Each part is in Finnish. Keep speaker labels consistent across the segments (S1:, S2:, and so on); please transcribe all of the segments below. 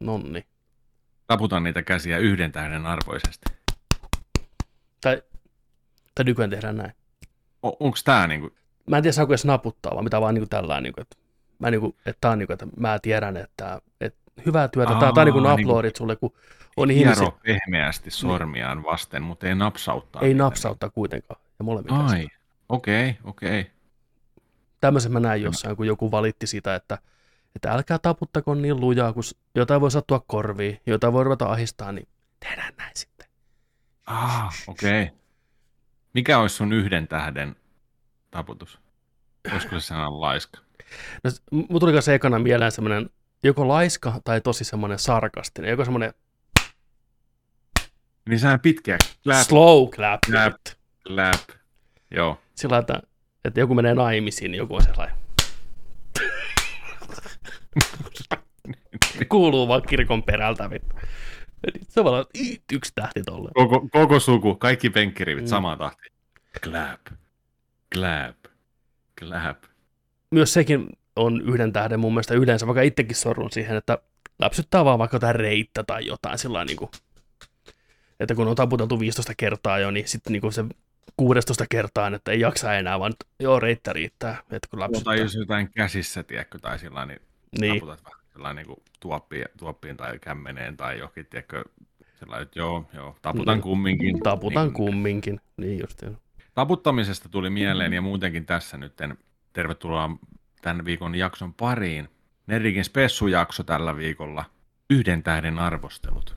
S1: Nonni.
S2: Taputan niitä käsiä yhden tähden arvoisesti.
S1: Tai, tai nykyään tehdään näin.
S2: O- onks tää niinku...
S1: Mä en tiedä, saako edes naputtaa, vaan mitä vaan niinku tällä niinku, että mä, niinku, että, tää on niinku, että mä tiedän, että, että hyvää työtä. Aa, tää, tää on niinku
S2: niinku-
S1: uploadit sulle, kun on ihmisiä.
S2: Hiero pehmeästi sormiaan vasten, mutta ei napsauttaa.
S1: Ei
S2: niitä.
S1: napsauttaa kuitenkaan. Ja käsillä.
S2: Ai, okei, okay, okei. Okay.
S1: Tämmöisen mä näin jossain, kun joku valitti sitä, että, että älkää taputtako niin lujaa, kun jotain voi sattua korviin, jotain voi ruveta ahistaa, niin tehdään näin sitten.
S2: Ah, okei. Okay. Mikä olisi sun yhden tähden taputus? Olisiko se sellainen laiska?
S1: No, s- m- mulla tuli kanssa ekana mieleen semmoinen joko laiska tai tosi semmoinen sarkastinen, joko semmoinen
S2: Niin sehän pitkä. Clap,
S1: slow clap.
S2: clap. clap. Joo.
S1: Sillä että, että joku menee naimisiin, niin joku on sellainen. Kuuluu vaan kirkon perältä. Se on vaan "Ii, yksi tähti tolle.
S2: Koko, koko suku, kaikki penkkirivit
S1: Mm.
S2: samaan tahtiin. Clap. Clap. Clap.
S1: Myös sekin on yhden tähden mun mielestä yleensä, vaikka itsekin sorrun siihen, että läpsyttää vaan vaikka jotain reittä tai jotain sillä niin kuin, että kun on taputeltu 15 kertaa jo, niin sitten niin se 16 kertaa, että ei jaksa enää, vaan joo, reittä riittää, että kun läpsyttää.
S2: Tai jos jotain käsissä, tiedätkö, tai sillä niin,
S1: niin,
S2: vähän sellainen niin tuoppiin, tuoppiin tai kämmeneen tai johonkin, tiedätkö, sellainen, että joo, joo, taputan
S1: Niin.
S2: kumminkin.
S1: taputan
S2: niin,
S1: kumminkin. Niin just.
S2: Taputtamisesta tuli mieleen ja muutenkin tässä nyt tervetuloa tämän viikon jakson pariin. Nerikin spessujakso tällä viikolla. Yhden tähden arvostelut.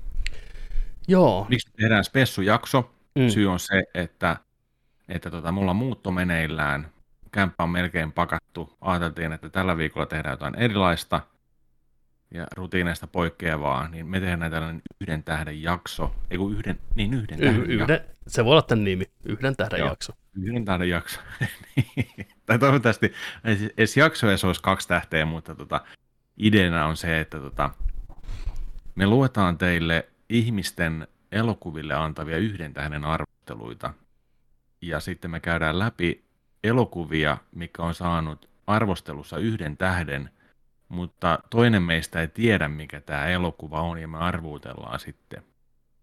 S1: Joo,
S2: Miksi tehdään spessujakso?
S1: mm.
S2: Mm. Syy on se, että, että tota, mulla on muutto meneillään. Kämppä on melkein pakattu. Ajateltiin, että tällä viikolla tehdään jotain erilaista ja rutiineista poikkeavaa, niin me tehdään tällainen yhden tähden jakso. Ei kun yhden, niin yhden
S1: y-
S2: tähden jakso.
S1: yhden, se voi olla tämän nimi, yhden tähden
S2: Joo.
S1: jakso.
S2: Yhden tähden jakso. tai toivottavasti edes jakso edes olisi kaksi tähteä, mutta tota, ideana on se, että tota, me luetaan teille ihmisten elokuville antavia yhden tähden arvosteluita. Ja sitten me käydään läpi elokuvia, mikä on saanut arvostelussa yhden tähden, mutta toinen meistä ei tiedä, mikä tämä elokuva on, ja me arvuutellaan sitten.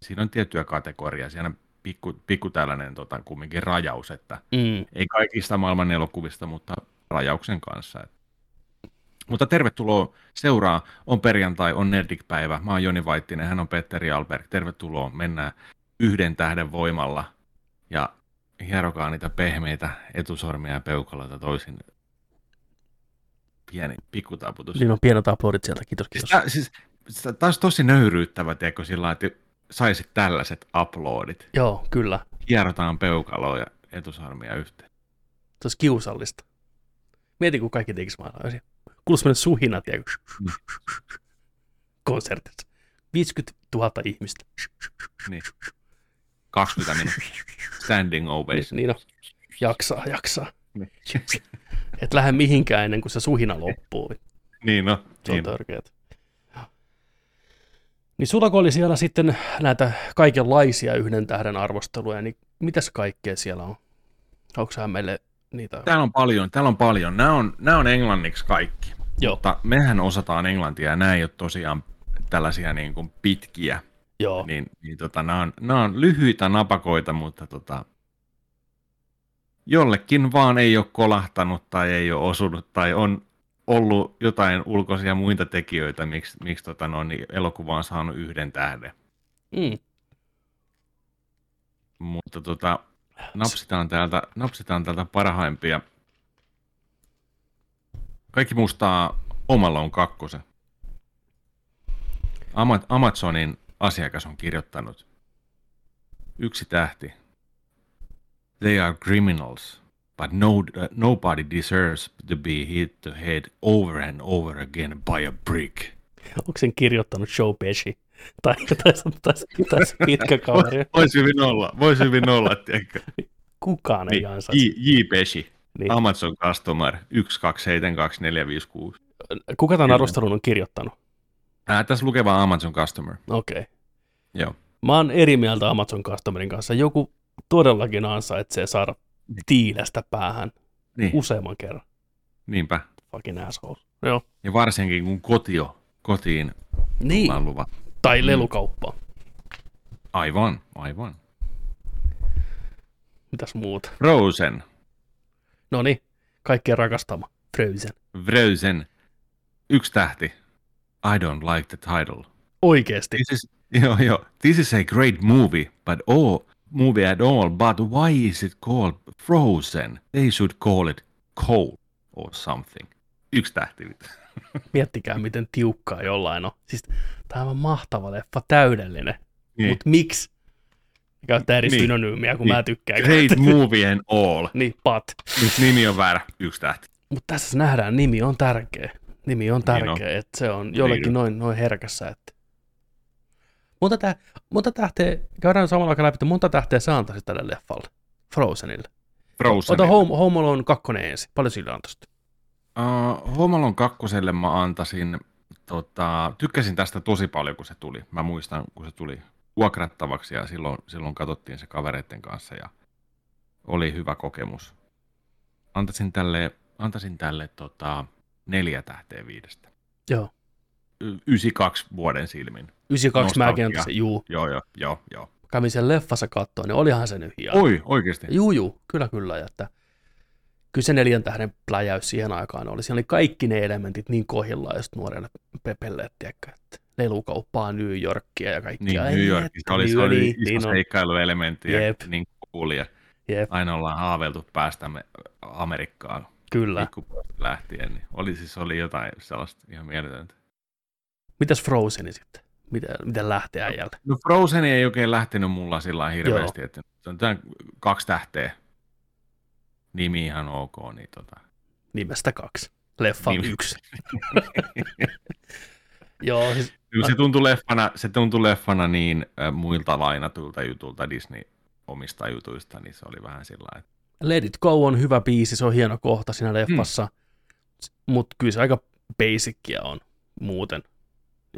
S2: Siinä on tiettyä kategoriaa, siinä on pikku, pikku tällainen tota, kumminkin rajaus, että
S1: Mm.
S2: ei kaikista maailman elokuvista, mutta rajauksen kanssa. Mutta tervetuloa seuraa. On perjantai, on Nerdik-päivä. Mä oon Joni Vaittinen, hän on Petteri Alberg. Tervetuloa. Mennään yhden tähden voimalla ja hierokaa niitä pehmeitä etusormia ja peukaloita toisin. Pieni pikkutaputus.
S1: Siinä on pienet aplodit sieltä, kiitos, kiitos.
S2: Tää, siis, tää taas tosi nöyryyttävä, tiedätkö, sillä että saisit tällaiset uploadit.
S1: Joo, kyllä.
S2: Hierotaan peukaloa ja etusormia yhteen.
S1: Se olisi kiusallista. Mieti, kun kaikki tekisi maalaisia. Kuuluu semmoinen suhina, tiedätkö?
S2: Mm.
S1: Konsertissa. 50 000 ihmistä.
S2: Niin. 20 minuuttia. Standing ovation.
S1: Niin on. Jaksaa, jaksaa.
S2: Niin.
S1: Et lähde mihinkään ennen kuin se suhina loppuu.
S2: niin no.
S1: Se on
S2: Niin.
S1: törkeät. Niin sulla kun oli siellä sitten näitä kaikenlaisia yhden tähden arvosteluja, niin mitäs kaikkea siellä on? Onko sä meille niitä?
S2: Täällä on paljon, täällä on paljon. Nämä on, nämä on englanniksi kaikki.
S1: Joo,
S2: Mutta mehän osataan englantia ja nämä ei ole tosiaan tällaisia niin kuin pitkiä.
S1: Joo.
S2: Niin, niin tota, nämä, on, nämä on lyhyitä napakoita, mutta tota, jollekin vaan ei ole kolahtanut tai ei ole osunut tai on ollut jotain ulkoisia muita tekijöitä, miksi, miksi tota, no, niin elokuva on saanut yhden tähden.
S1: Mm.
S2: Mutta tota, napsitaan täältä, napsitaan täältä parhaimpia. Kaikki muistaa Omalon kakkosen. Ama- Amazonin asiakas on kirjoittanut yksi tähti. They are criminals, but no, uh, nobody deserves to be hit the head over and over again by a brick.
S1: Onko sen kirjoittanut Joe Pesci? Tai, tai, tai, tai pitkä kaveri.
S2: Voisi hyvin olla, voisi hyvin olla, tiedätkö?
S1: Kukaan ei
S2: Niin,
S1: ansaitse.
S2: J. J. Pesci.
S1: Niin.
S2: Amazon Customer 1272456.
S1: Kuka tämän arvostelun on kirjoittanut?
S2: Ää, tässä lukee vaan Amazon Customer.
S1: Okei. Okay.
S2: Joo.
S1: Mä oon eri mieltä Amazon Customerin kanssa. Joku todellakin ansaitsee saada tiilestä päähän
S2: Niin,
S1: useamman kerran.
S2: niinpä.
S1: Fucking asshole. Joo.
S2: Ja varsinkin kun kotio, kotiin
S1: Niin.
S2: luvat.
S1: Tai
S2: Mm.
S1: lelukauppaa.
S2: Aivan, aivan.
S1: Mitäs muuta?
S2: Frozen.
S1: No niin, kaikkien rakastama. Frozen.
S2: Frozen. Yksi tähti. I don't like the title.
S1: Oikeesti.
S2: This is, joo, joo. This is a great movie, but all movie at all, but why is it called Frozen? They should call it Cold or something. Yksi tähti.
S1: Miettikää, miten tiukkaa jollain on. Siis tämä on mahtava leffa, täydellinen.
S2: Niin.
S1: Mut miksi? Käyttää eri
S2: Niin.
S1: synonyymiä, kun
S2: Niin.
S1: mä tykkään.
S2: Great
S1: käyttää.
S2: movie and all.
S1: Niin, pat.
S2: Nyt nimi on väärä. Yksi tähti.
S1: Mutta tässä nähdään, nimi on tärkeä. Nimi on
S2: Niin
S1: tärkeä,
S2: on.
S1: että se on jollekin
S2: Niin
S1: noin, noin herkässä. Että... Monta, tä, monta tähteä, käydään samalla aikaa läpi, että monta tähteä sä antaisit tälle leffalle? Frozenille.
S2: Frozen.
S1: Ota Home, Home Alone 2 ensin. Paljon sillä antaisit?
S2: Uh, Home Alone kakkoselle mä antaisin, tota, tykkäsin tästä tosi paljon, kun se tuli. Mä muistan, kun se tuli vuokrattavaksi ja silloin, silloin katsottiin se kavereiden kanssa ja oli hyvä kokemus. Antaisin tälle, antaisin tälle tota, neljä tähteä viidestä.
S1: Joo.
S2: Y- 92 vuoden silmin.
S1: 92 mäkin
S2: Nostalgia.
S1: antaisin, juu.
S2: Joo, joo, joo, joo.
S1: Kävin sen leffassa katsoa, niin olihan se nyt hieno.
S2: Oi, oikeasti.
S1: Juu, juu, kyllä, kyllä. ja Että kyllä se neljän tähden pläjäys siihen aikaan oli. Siinä oli kaikki ne elementit niin kohdillaan just nuorelle Pepelle, tiedätkö, että lelukauppaa New Yorkia ja kaikkia.
S2: Niin, New Yorkissa oli, se oli
S1: niin,
S2: iso
S1: niin
S2: seikkailuelementti ja niin cool ja
S1: Jep,
S2: aina ollaan haaveiltu päästämme Amerikkaan
S1: kyllä.
S2: lähtien, niin oli siis oli jotain sellaista ihan mieletöntä.
S1: Mitäs Frozeni sitten? Miten, miten lähtee äijältä?
S2: No Frozen ei oikein lähtenyt mulla sillä hirveästi, että se on tämän kaksi tähteä. Nimi ihan ok, niin tota.
S1: Nimestä kaksi. Leffa
S2: Niin.
S1: yksi. Joo, siis,
S2: Kyllä se tuntui leffana, se tuntui leffana niin äh, muilta lainatuilta jutulta Disney omista jutuista, niin se oli vähän sillä että
S1: Let It Go on hyvä biisi, se on hieno kohta siinä leffassa, mm. mutta kyllä se aika basicia on muuten.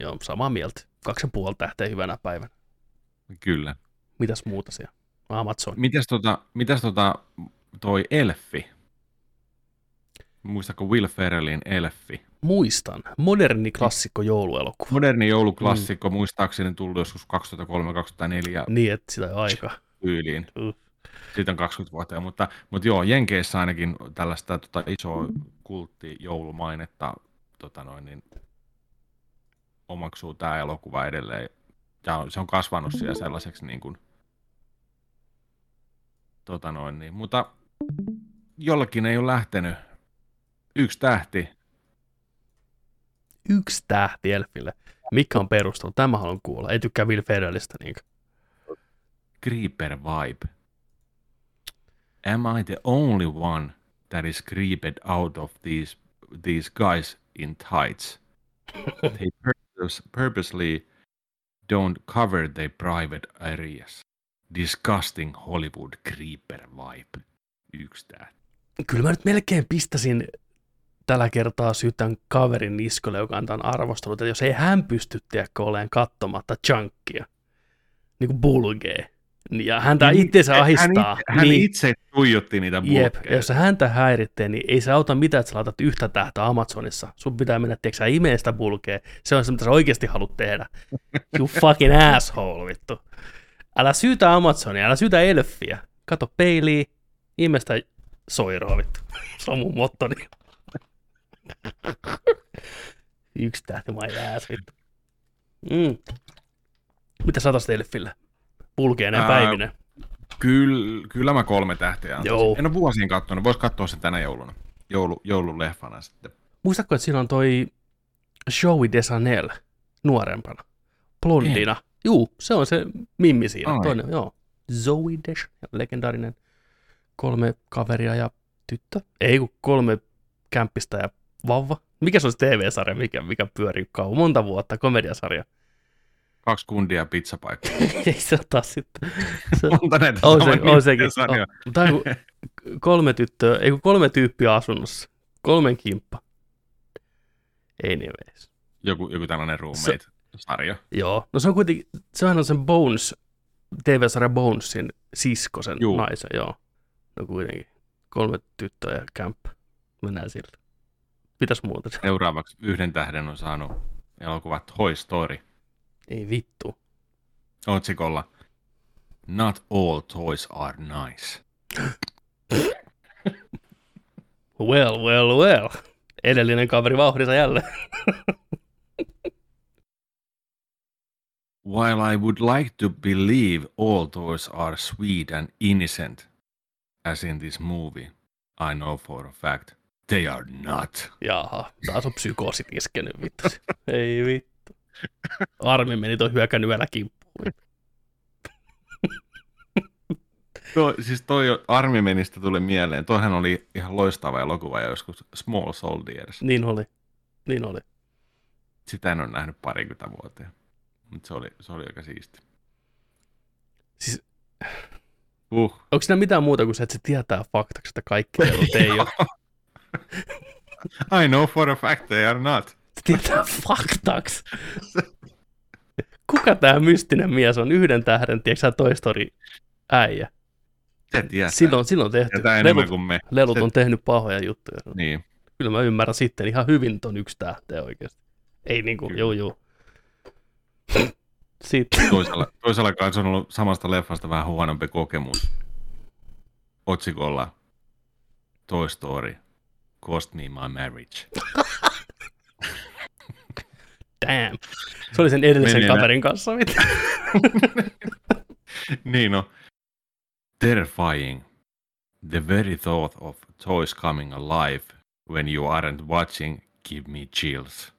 S1: Joo, samaa mieltä. Kaksi puoli tähteä hyvänä päivänä.
S2: kyllä.
S1: Mitäs muuta siellä? Amazon.
S2: Mitäs tota, mitäs tota toi Elfi? Muistatko Will Ferrellin Elfi?
S1: Muistan. Moderni klassikko jouluelokuva.
S2: Moderni jouluklassikko, mm. muistaakseni tullut joskus 2003-2004
S1: Niin, että sitä aika.
S2: tyyliin.
S1: Mm.
S2: Siitä on 20 vuotta, jo, mutta, mutta joo, Jenkeissä ainakin tällaista tota, isoa kulttijoulumainetta tota noin, niin, omaksuu tämä elokuva edelleen. Ja se on kasvanut siellä sellaiseksi niin kuin, tota noin, niin, mutta jollekin ei ole lähtenyt. Yksi tähti.
S1: Yksi tähti Elfille. Mikä on perustelu? Tämä haluan kuulla. Ei tykkää Will Ferrellistä niin.
S2: Creeper vibe. Am I the only one that is creeped out of these these guys in tights? they purpose, purposely don't cover their private areas. Disgusting Hollywood creeper vibe. Yksi tähti.
S1: Kyllä mä nyt melkein pistäisin tällä kertaa syytän kaverin niskolle, joka antaa arvostelut, että jos ei hän pysty tiedäkö, olemaan katsomatta chunkia, niin kuin bulgee, ja häntä itseensä
S2: Hän
S1: ahistaa,
S2: itse, hän
S1: niin,
S2: itse tuijotti niitä
S1: jep,
S2: bulkkeja.
S1: jos häntä häiritsee, niin ei se auta mitään, että sä laitat yhtä tähtä Amazonissa. Sun pitää mennä, tiedätkö sä, imee sitä bulkea. Se on se, mitä sä oikeasti haluat tehdä. You fucking asshole, vittu. Älä syytä Amazonia, älä syytä Elfiä. Kato peiliin, ime sitä soiroa, vittu. Se on mun mottoni. Yksi tähti, my ass, vittu. Mm. Mitä satasit Elfille? Pulkeinen
S2: Ää,
S1: päivinen.
S2: Kyllä, kyllä mä kolme tähteä antaisin. En ole vuosiin katsonut, vois katsoa sen tänä jouluna. Joulu, joululeffana sitten.
S1: Muistatko, että siinä on toi Joey Desanel nuorempana, blondina. Juu, se on se mimmi siinä.
S2: Ai.
S1: Toinen, joo. Zoe Desch, legendaarinen kolme kaveria ja tyttö. Ei kun kolme kämppistä ja vauva. Mikä se olisi TV-sarja, mikä, mikä pyörii kauan? Monta vuotta, komediasarja.
S2: Kaksi kundia pizzapaikkaa.
S1: Ei taas sitten. Se,
S2: Monta näitä
S1: on, se, on sekin. On. Tämä on kun kolme tyttöä, ei kun kolme tyyppiä asunnossa. Kolmen kimppa. Anyways.
S2: Joku, joku tällainen roommate-sarja.
S1: Joo, no se on kuitenkin, sehän on sen Bones, TV-sarja Bonesin sisko, sen
S2: Juu.
S1: naisen, joo. No kuitenkin, kolme tyttöä ja kämppä. Mennään sillä. Mitäs muuta?
S2: Seuraavaksi yhden tähden on saanut elokuva Toy Story
S1: Ei vittu.
S2: otsikolla Not all toys are nice.
S1: Well, well, well. Edellinen kaveri vauhdissa jälleen.
S2: While I would like to believe all toys are sweet and innocent, as in this movie, I know for a fact they are not.
S1: Jaha, taas on psykoosit iskenyt vittu. Ei vittu. Armi meni toi hyökännyt vielä kimppuun.
S2: Tuo, siis toi Armimenistä tuli mieleen. Toihan oli ihan loistava elokuva ja joskus Small Soldiers.
S1: Niin oli. Niin oli.
S2: Sitä en ole nähnyt parikymmentä vuoteen. Mutta se oli, se oli aika siisti.
S1: Siis,
S2: Uh.
S1: onko siinä mitään muuta kuin se, että se tietää faktaksi, että kaikki ei ole.
S2: I know for a fact they are not.
S1: Tietää faktaksi. Kuka tämä mystinen mies on? Yhden tähden, tiedätkö sä Toy Story äijä?
S2: Se tietää.
S1: Silloin, silloin tehty.
S2: Tietää enemmän
S1: Lelut,
S2: kuin me.
S1: lelut on tehnyt pahoja juttuja.
S2: Niin.
S1: Kyllä mä ymmärrän sitten ihan hyvin ton yksi tähteä oikeasti. Ei niinku, juu juu. Sitten.
S2: Toisella, toisella kanssa on ollut samasta leffasta vähän huonompi kokemus. Otsikolla Toy Story Cost Me My Marriage.
S1: Damn. Se oli sen edellisen
S2: Meni
S1: kaverin kanssa.
S2: Niin no. Terrifying. The very thought of toys coming alive when you aren't watching give me chills.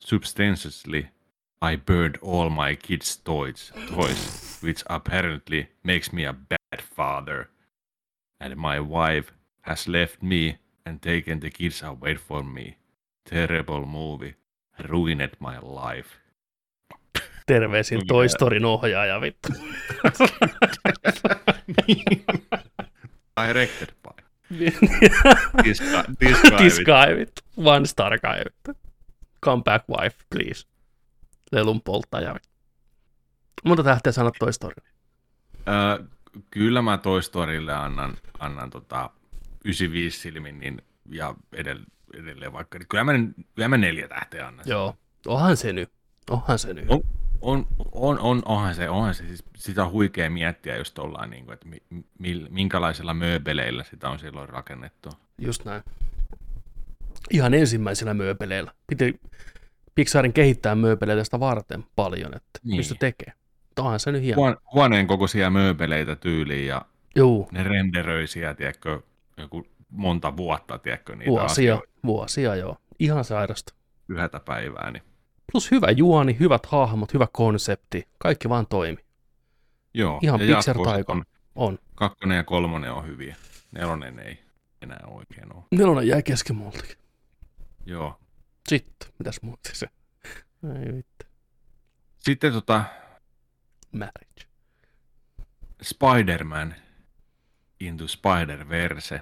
S2: Substantially, I burned all my kids' toys, toys, which apparently makes me a bad father. And my wife has left me and taken the kids away from me. Terrible movie. Ruined my life.
S1: Terveisin Toy Storyn ohjaaja, vittu.
S2: Directed by. This guy, this guy,
S1: This guy, vittu. One star guy, vittu. Come back wife, please. Lelun polttaja. vittu. Monta tähteä sanot Toy Story?
S2: Öö, kyllä mä Toy annan, annan tota 95 silmin niin, ja edell, edelleen vaikka. Kyllä mä, kyllä mä neljä tähteä annan.
S1: Joo. Onhan se nyt. Onhan se nyt.
S2: On, on, on, on, onhan se, onhan se siis, sitä on huikea miettiä just ollaan, niin kuin, että mi, mi, minkälaisilla mööbeleillä sitä on silloin rakennettu.
S1: Just näin. Ihan ensimmäisillä mööpeleillä. Piti Pixarin kehittää mööpeleitä sitä varten paljon, että
S2: Niin.
S1: niin. pysty tekemään. Mutta Onhan se nyt hieno.
S2: Huone, huoneen kokoisia mööbeleitä tyyliin ja
S1: Juu,
S2: ne renderöi siellä, tiedätkö, joku monta vuotta, tiedätkö, niitä
S1: vuosia,
S2: asioita
S1: vuosia joo. Ihan sairasta.
S2: yhtä päivää, niin
S1: Plus hyvä juoni, hyvät hahmot, hyvä konsepti. Kaikki vaan toimi.
S2: joo.
S1: Ihan
S2: ja
S1: Pixar
S2: on-
S1: On.
S2: Kakkonen ja kolmonen on hyviä. Nelonen ei enää oikein ole.
S1: Nelonen jäi kesken multakin.
S2: Joo.
S1: Sitten, mitäs muuta se? Ei vittu.
S2: Sitten tota
S1: Marriage.
S2: Spider-Man into Spider-Verse.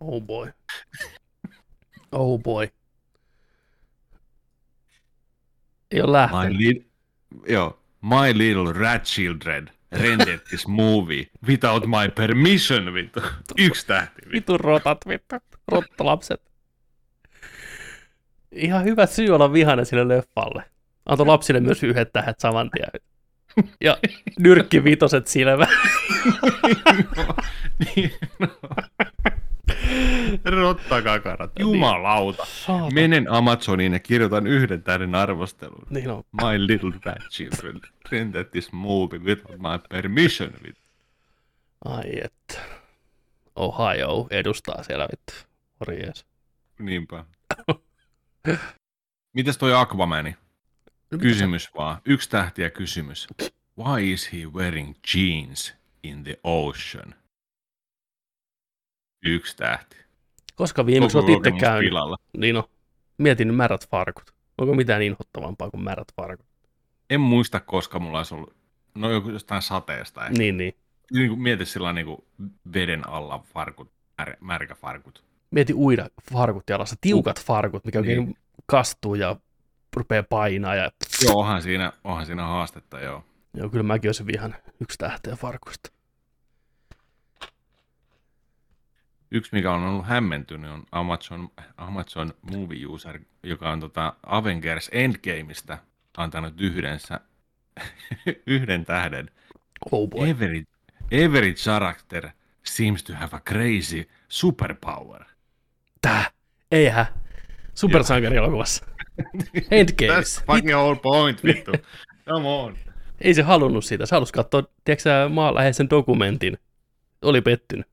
S1: Oh boy. Oh boy. Ei ole
S2: My,
S1: lähtenyt.
S2: li- joo. My little rat children rendered this movie without my permission, vittu. Yksi tähti, vittu.
S1: Vitun rotat, vittu. Rottalapset. Ihan hyvä syy olla vihainen sille leffalle. Antoi lapsille myös yhdet tähdet saman tien. Ja nyrkki vitoset silmä.
S2: niin, no. Rottakakarat. Jumalauta.
S1: Saata.
S2: Menen Amazoniin ja kirjoitan yhden tähden arvostelun.
S1: Niin on.
S2: My little rat children rendered this movie without my permission.
S1: Ai että. Ohio edustaa siellä vittu. Morjes.
S2: Niinpä. Mitäs toi Aquamani? Kysymys vaan. Yksi tähtiä kysymys. Why is he wearing jeans in the ocean? Yksi tähti.
S1: Koska viimeksi olet itse käynyt.
S2: pilalla.
S1: Niin on. Mietin märät farkut. Onko mitään inhottavampaa kuin märät farkut?
S2: En muista, koska mulla olisi ollut, no joku jostain sateesta ehkä.
S1: Niin, niin.
S2: Niin kuin mieti sillä niin kuin veden alla farkut, mär, märkäfarkut.
S1: Mieti uida farkut jalassa. Tiukat farkut, mikä
S2: Niin.
S1: oikein kastuu ja rupeaa painaa. Ja...
S2: Joo, onhan siinä, onhan siinä haastetta, joo.
S1: Joo, kyllä mäkin olisin vihan yksi tähteä farkusta.
S2: yksi, mikä on ollut hämmentynyt, on Amazon, Amazon Movie User, joka on tota Avengers Endgameista antanut yhdensä, yhden tähden.
S1: Oh boy.
S2: Every, every character seems to have a crazy superpower.
S1: Tää. Eihän. Supersankarielokuvassa. Endgames.
S2: That's fucking whole point, vittu. Come on.
S1: Ei se halunnut sitä. Se halusi katsoa, tiedätkö maanläheisen dokumentin. Oli pettynyt.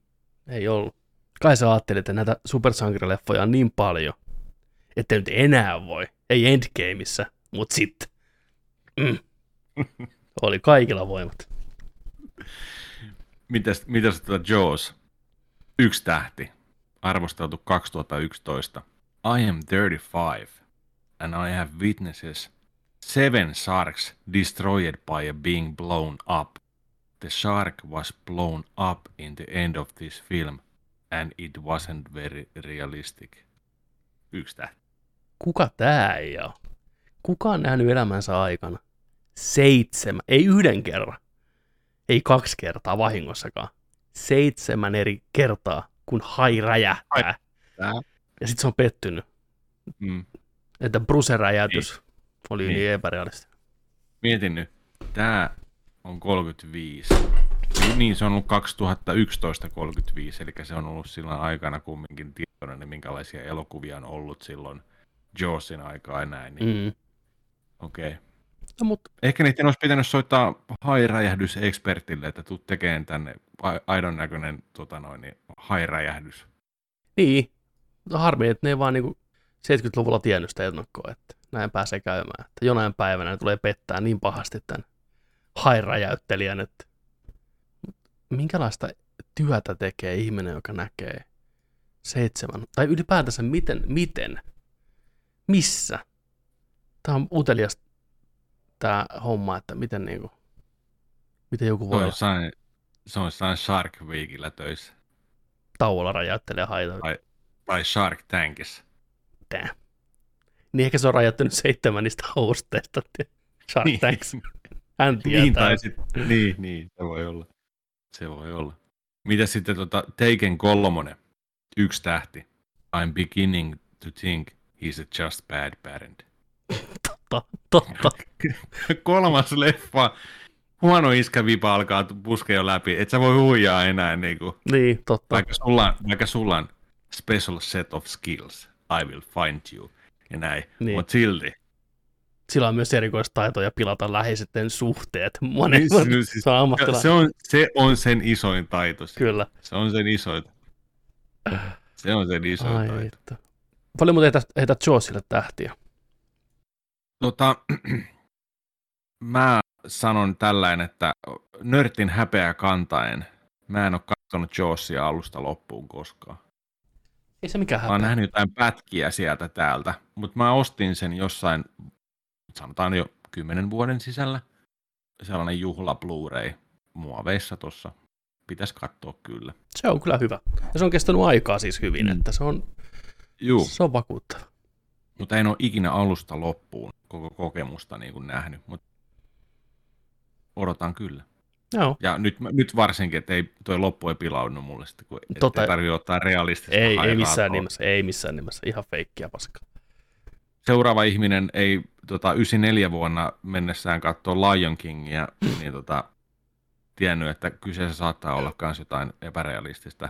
S1: Ei ollut. Kai sä ajattelit, että näitä supersankarileffoja on niin paljon, että nyt enää voi. Ei Endgameissa, mut sitten. Mm. Oli kaikilla voimat.
S2: Mitäs, mitäs tuota Jaws? Yksi tähti. Arvosteltu 2011. I am 35 and I have witnesses seven sharks destroyed by a being blown up. The shark was blown up in the end of this film and it wasn't very realistic. Yksi tähti.
S1: Kuka tää ei ole? Kuka on nähnyt elämänsä aikana? Seitsemän, ei yhden kerran. Ei kaksi kertaa vahingossakaan. Seitsemän eri kertaa, kun hai räjähtää.
S2: Tää.
S1: Ja sitten se on pettynyt,
S2: Mm.
S1: Että Bruce-räjäytys oli niin,
S2: Niin.
S1: niin epärealistinen.
S2: Mietin nyt, tää on 35. Niin, Niin, se on ollut 2011 35, eli se on ollut silloin aikana kumminkin tietoinen, niin minkälaisia elokuvia on ollut silloin Jawsin aikaa ja näin. Niin,
S1: Mm.
S2: Okei. Okay.
S1: No, mutta
S2: Ehkä niiden olisi pitänyt soittaa hairäjähdysekspertille, että tuu tekemään tänne aidon näköinen tota noin, niin hairäjähdys.
S1: niin, no, harmi, että ne ei vaan niinku 70-luvulla tiennyt sitä ennakkoa, että näin pääsee käymään. Että jonain päivänä ne tulee pettää niin pahasti tämän hairäjäyttelijän, että minkälaista työtä tekee ihminen, joka näkee seitsemän, tai ylipäätänsä miten, miten, missä. Tämä on utelias tämä homma, että miten niinku, miten joku
S2: Se
S1: voi
S2: on
S1: olla
S2: se on jossain Shark Weekillä töissä.
S1: tauolla räjäyttelee haita.
S2: Tai Shark Tankissa.
S1: Tää. Niin ehkä se on rajoittanut seitsemän niistä hosteista. Shark
S2: Niin.
S1: Tanks. Hän tietää.
S2: Niin, tai sit, niin, niin, se voi olla. Se voi olla. Mitä sitten tota, Taken kolmonen, yksi tähti. I'm beginning to think he's a just bad parent.
S1: Totta, totta.
S2: Kolmas leffa, huono iskävipa alkaa puskea jo läpi, et sä voi huijaa enää, niin kuin,
S1: Niin, totta.
S2: vaikka, sulla, vaikka sulla on special set of skills, I will find you, ja näin,
S1: Niin.
S2: mutta silti.
S1: Sillä on myös erikoistaitoja pilata läheisten suhteet. Monet,
S2: Niin,
S1: niin,
S2: siis-
S1: se on.
S2: Se on, se on sen isoin taito.
S1: Kyllä.
S2: Se on sen isoin. Se on sen isoin
S1: Ai
S2: taito.
S1: vittu. Paljon muuten heitä, heitä Jawsille tähtiä.
S2: Tota, mä sanon tällainen, että nörtin häpeä kantaen, mä en ole katsonut Jawsia alusta loppuun koskaan.
S1: Ei se mikään
S2: Mä oon
S1: häpeä.
S2: nähnyt jotain pätkiä sieltä täältä, mutta mä ostin sen jossain, sanotaan jo kymmenen vuoden sisällä. Sellainen juhla Blu-ray muoveissa tossa. Pitäisi katsoa kyllä.
S1: Se on kyllä hyvä. Ja se on kestänyt aikaa siis hyvin,
S2: Mm.
S1: että se on,
S2: Juu,
S1: se on vakuuttava.
S2: mutta en ole ikinä alusta loppuun koko kokemusta niin kuin nähnyt, mutta odotan kyllä.
S1: Joo.
S2: Ja nyt, nyt varsinkin, että ei, toi loppu ei pilaunnut mulle sitten, kun
S1: Tota-
S2: ei tarvitse ottaa realistista
S1: Ei, ei missään nimessä, ei missään nimessä. Ihan feikkiä paskaa.
S2: Seuraava ihminen ei tota, 94 vuonna mennessään katsoa Lion Kingia, niin tota, tiennyt, että kyseessä saattaa olla myös jotain epärealistista.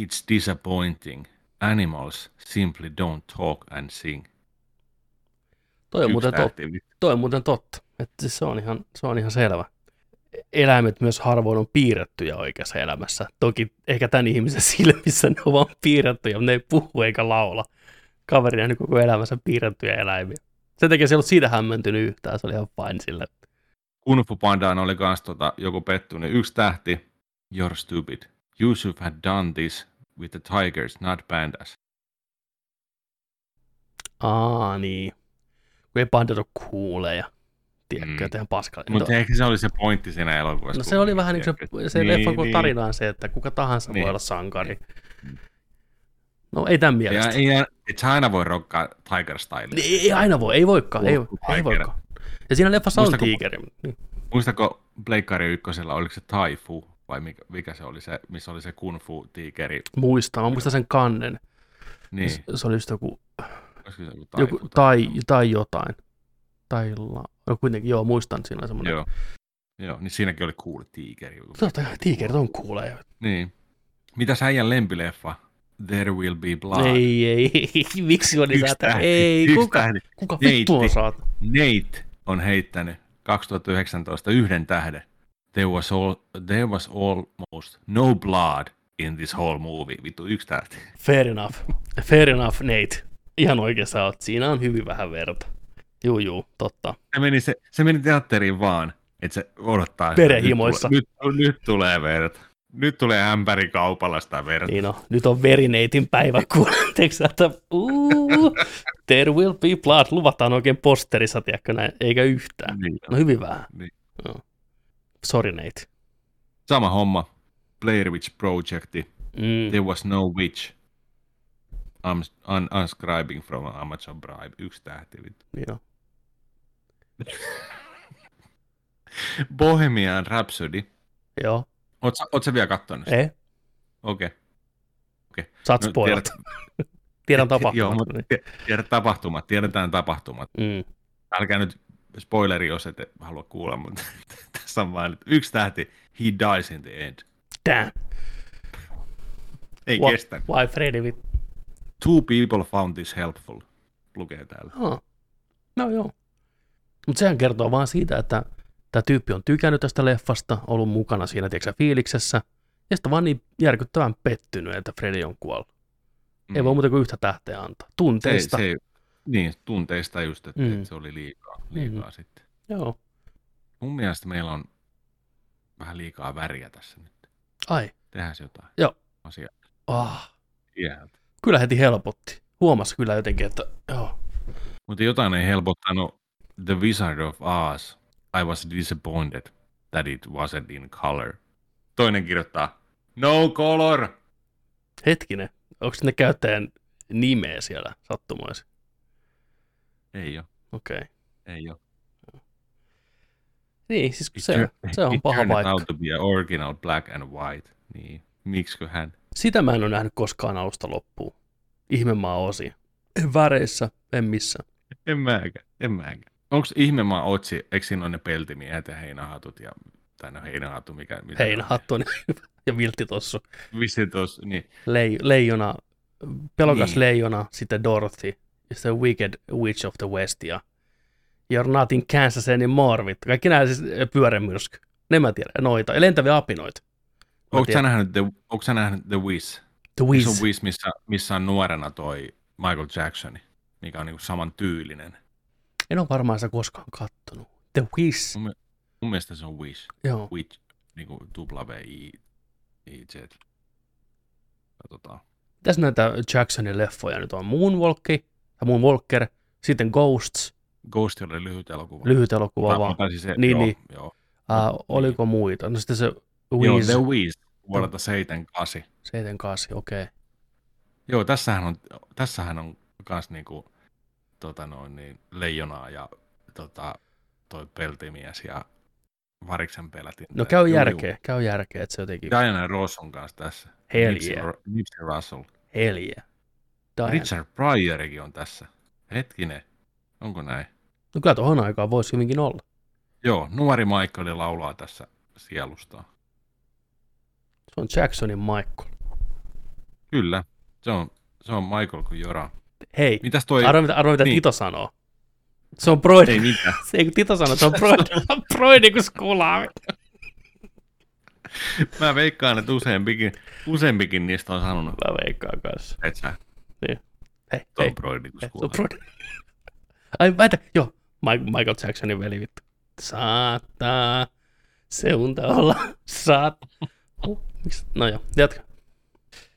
S2: It's disappointing. Animals simply don't talk and sing.
S1: Toi on,
S2: Yksi
S1: muuten totta.
S2: tähti.
S1: Toi on muuten totta. Että siis se, on ihan, se on ihan selvä. Eläimet myös harvoin on piirrettyjä oikeassa elämässä. Toki ehkä tämän ihmisen silmissä ne on vaan piirrettyjä, mutta ne ei puhu eikä laula. Kaveri nähnyt koko elämänsä piirrettyjä eläimiä. Sen takia se ei ollut siitä hämmentynyt yhtään, se oli ihan fine sille.
S2: Kung Fu Pandaan oli kans tota, joku pettu, niin yksi tähti, you're stupid. Yusuf had done this with the tigers, not pandas.
S1: Aa, niin. Kun ei pandat ole kuuleja. Tiedätkö,
S2: Mm.
S1: ihan paskalla.
S2: Mutta ehkä se oli se pointti siinä elokuvassa.
S1: No se oli vähän niin kuin se, se
S2: Niin,
S1: leffan niin,
S2: niin.
S1: tarina on se, että kuka tahansa
S2: Niin.
S1: voi olla sankari. No ei tämän
S2: Ja
S1: mielestä.
S2: ei, et sä aina voi rokkaa Tiger Style.
S1: Niin, ei aina voi, ei voikaan, ei, ei
S2: tiger.
S1: voikaan. Ja siinä leffassa on tiikeri. Niin.
S2: Muistako Pleikkari ykkösellä, oliko se Taifu? vai mikä, mikä se oli se, missä oli se kung fu tiikeri.
S1: Muistan, mä muistan sen kannen.
S2: Niin,
S1: Se, se oli just joku,
S2: joku,
S1: joku
S2: taifu
S1: tai, tai jotain. Tai la, no kuitenkin, joo, muistan siinä on semmoinen.
S2: Joo. Joo, niin siinäkin oli cool tiikeri.
S1: Totta, tiikerit on kuulee.
S2: Niin. Mitä äijän lempileffa? There will be blood.
S1: Ei, ei, ei, miksi oli
S2: Yksi tähti,
S1: Ei,
S2: yksi
S1: kuka,
S2: tähti.
S1: kuka vittu on saat?
S2: Nate on heittänyt 2019 yhden tähden. There was, all, there was almost no blood in this whole movie. Vittu, yksi tähti.
S1: Fair enough. Fair enough, Nate. Ihan oikein sä oot. Siinä on hyvin vähän verta. Juu, juu, totta.
S2: Se meni, se, se meni teatteriin vaan, että se odottaa. että
S1: Verenhimoissa.
S2: Nyt, tulee- nyt, nyt tulee verta. Nyt tulee ämpäri kaupalla sitä verta.
S1: Niin no, nyt on verineitin päivä, sä, että uu, there will be blood, luvataan oikein posterissa, tiedätkö näin, eikä yhtään.
S2: Niin.
S1: No hyvin vähän.
S2: Niin.
S1: Joo. Sorry Nate.
S2: Sama homma. Blair Witch Projecti.
S1: Mm.
S2: There was no witch. I'm un, unscribing from Amazon Prime. Yksi tähti. Vittu.
S1: Niin no.
S2: Bohemian Rhapsody.
S1: Joo,
S2: Oot, sä- oot sä vielä kattonut sitä?
S1: ei,
S2: Okei.
S1: saat
S2: No,
S1: spoilat.
S2: tiedät-
S1: Tiedän
S2: Joo,
S1: tapahtumat.
S2: mutta
S1: niin.
S2: tie- tiedät tapahtumat, tiedetään tapahtumat.
S1: mm.
S2: Älkää nyt spoileri, jos ette halua kuulla, mutta tässä on vain yksi tähti. He dies in the end.
S1: Damn.
S2: Ei
S1: Wha-
S2: kestä.
S1: Why Freddy with...
S2: Two people found this helpful. Lukee täällä.
S1: Oh. No joo. Mutta sehän kertoo vaan siitä, että tämä tyyppi on tykännyt tästä leffasta, ollut mukana siinä, tiedätkö, sä, fiiliksessä, ja sitten vaan niin järkyttävän pettynyt, että Freddy on kuollut. Mm. Ei voi muuta kuin yhtä tähteä antaa. Tunteista.
S2: Se, se, niin, tunteista just, että,
S1: Mm.
S2: että se oli liikaa, liikaa mm. sitten.
S1: Joo.
S2: Mun mielestä meillä on vähän liikaa väriä tässä nyt.
S1: Ai.
S2: Tehdään jotain.
S1: Joo.
S2: Asia.
S1: Ah.
S2: Yeah.
S1: Kyllä heti helpotti. Huomasi kyllä jotenkin, että joo.
S2: Mutta jotain ei helpottanut The Wizard of Oz. I was disappointed that it wasn't in color. Toinen kirjoittaa, no color.
S1: Hetkinen. Onko ne käyttäjän nimeä siellä sattumoisin?
S2: Ei ole,
S1: Okei. Okay.
S2: ei ole.
S1: Niin, siis
S2: It
S1: se,
S2: tur-
S1: se on
S2: it
S1: paha paikka.
S2: out to be original black and white. Niin, miksiköhän?
S1: Sitä mä en ole nähnyt koskaan alusta loppuun. Ihmemaa osia. En väreissä, en missään.
S2: En mäkään, en mäkään. Onko ihmemaa otsi, eikö siinä ole ne peltimiehet ja heinähatut ja, tai no heinähattu, mikä, mitä
S1: Heinähattu ja viltti tossu.
S2: Vissi tos, niin.
S1: Lei, leijona, pelokas
S2: Niin.
S1: leijona, sitten Dorothy, ja sitten Wicked Witch of the West ja You're not in Kansas anymore, vittu. Kaikki nämä siis pyörämyrsky. Ne mä tiedän, noita. Ja lentäviä apinoita.
S2: Onko sä, nähnyt The, onko sä nähnyt The Wiz?
S1: The
S2: Se
S1: Wiz.
S2: on Wiz, missä, missä on nuorena toi Michael Jacksoni, mikä on niinku saman tyylinen.
S1: En ole varmaan sitä koskaan kattonut. The Wiz.
S2: Mun, mun mielestä se on Wiz.
S1: Joo.
S2: Wiz, niinku W-I-I-Z. Katsotaan.
S1: Tässä näitä Jacksonin leffoja nyt on Moonwalki, tai Moonwalker, sitten Ghosts,
S2: Ghost oli lyhyt elokuva.
S1: lyhyt elokuva vaan.
S2: se,
S1: Niin,
S2: joo,
S1: niin.
S2: Joo.
S1: Uh, oliko muita? No sitten se
S2: Joo,
S1: Wiz,
S2: The Wiz vuodelta 78.
S1: 78, okei. Okay.
S2: Joo, tässähän on, tässähän on kans niinku, tota noin, niin, leijonaa ja tota, toi peltimies ja variksen pelätin.
S1: No käy järkeä, käy järkeä, että se jotenkin
S2: Diana Ross on kanssa tässä.
S1: Hell
S2: Nipsey,
S1: yeah.
S2: Ru- Nipsey Russell.
S1: helje. Diana.
S2: Richard Pryorikin on tässä. Hetkinen, onko näin?
S1: No kyllä tuohon aikaan voisi hyvinkin olla.
S2: Joo, nuori Michael laulaa tässä sielustaan.
S1: Se on Jacksonin Michael.
S2: Kyllä, se on, se on Michael kuin Jora.
S1: Hei,
S2: Mitäs toi?
S1: arvo mitä, arvo, mitä
S2: niin.
S1: Tito sanoo. Se on Broidi.
S2: Ei mitään.
S1: Se ei kun Tito sanoo, se on Broidi, Broidi kuin skulaa.
S2: Mä veikkaan, että useampikin, useampikin niistä on sanonut,
S1: Mä veikkaan kanssa.
S2: että sä
S1: Hei,
S2: Tom
S1: hei,
S2: Brady, kun
S1: hei, se on. Broidi. Ai väitä, joo, Mike- Michael Jacksonin veli vittu. Saattaa seunta olla, saat. Miksi? No joo, jatka.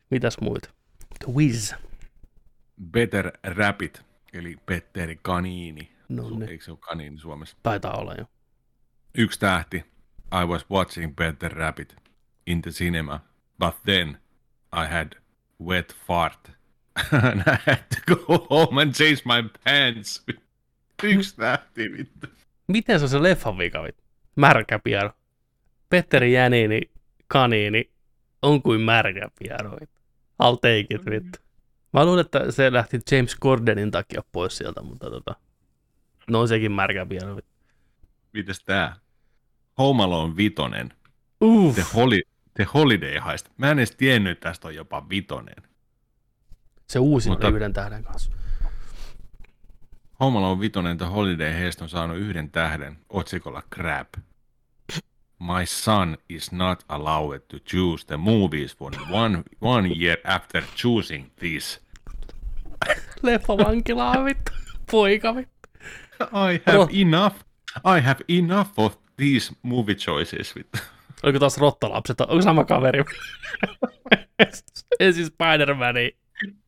S1: Mitäs muita? The Wiz.
S2: Better Rapid, eli Petteri Kaniini.
S1: No
S2: Su-
S1: niin.
S2: Eikö se ole Kaniini Suomessa?
S1: Taitaa olla jo.
S2: Yksi tähti. I was watching Better Rapid in the cinema, but then I had wet fart. and I had to go home and change my pants. Yksi tähti, vittu.
S1: Miten se on se leffan vika vittu? Märkä piano. Petteri Jänini kaniini on kuin märkä piero. I'll take it, vittu. Mä luulen, että se lähti James Gordonin takia pois sieltä, mutta tota, no on sekin märkä piero.
S2: Mites tää? Home Alone vitonen.
S1: Uff,
S2: The, holi, The Holiday Heist. Mä en edes tiennyt, että tästä on jopa vitonen.
S1: se uusin
S2: mutta-
S1: yhden tähden kanssa.
S2: Home Alone vitonen The Holiday Heist on saanut yhden tähden otsikolla Crap. My son is not allowed to choose the movies for one, one year after choosing this.
S1: Leffa vankilaa, vittu. Poika, vittu.
S2: I have
S1: Ro-
S2: enough. I have enough of these movie choices. Vittu.
S1: Oliko taas rottalapset? Onko sama kaveri? Ensin Spider-Mani.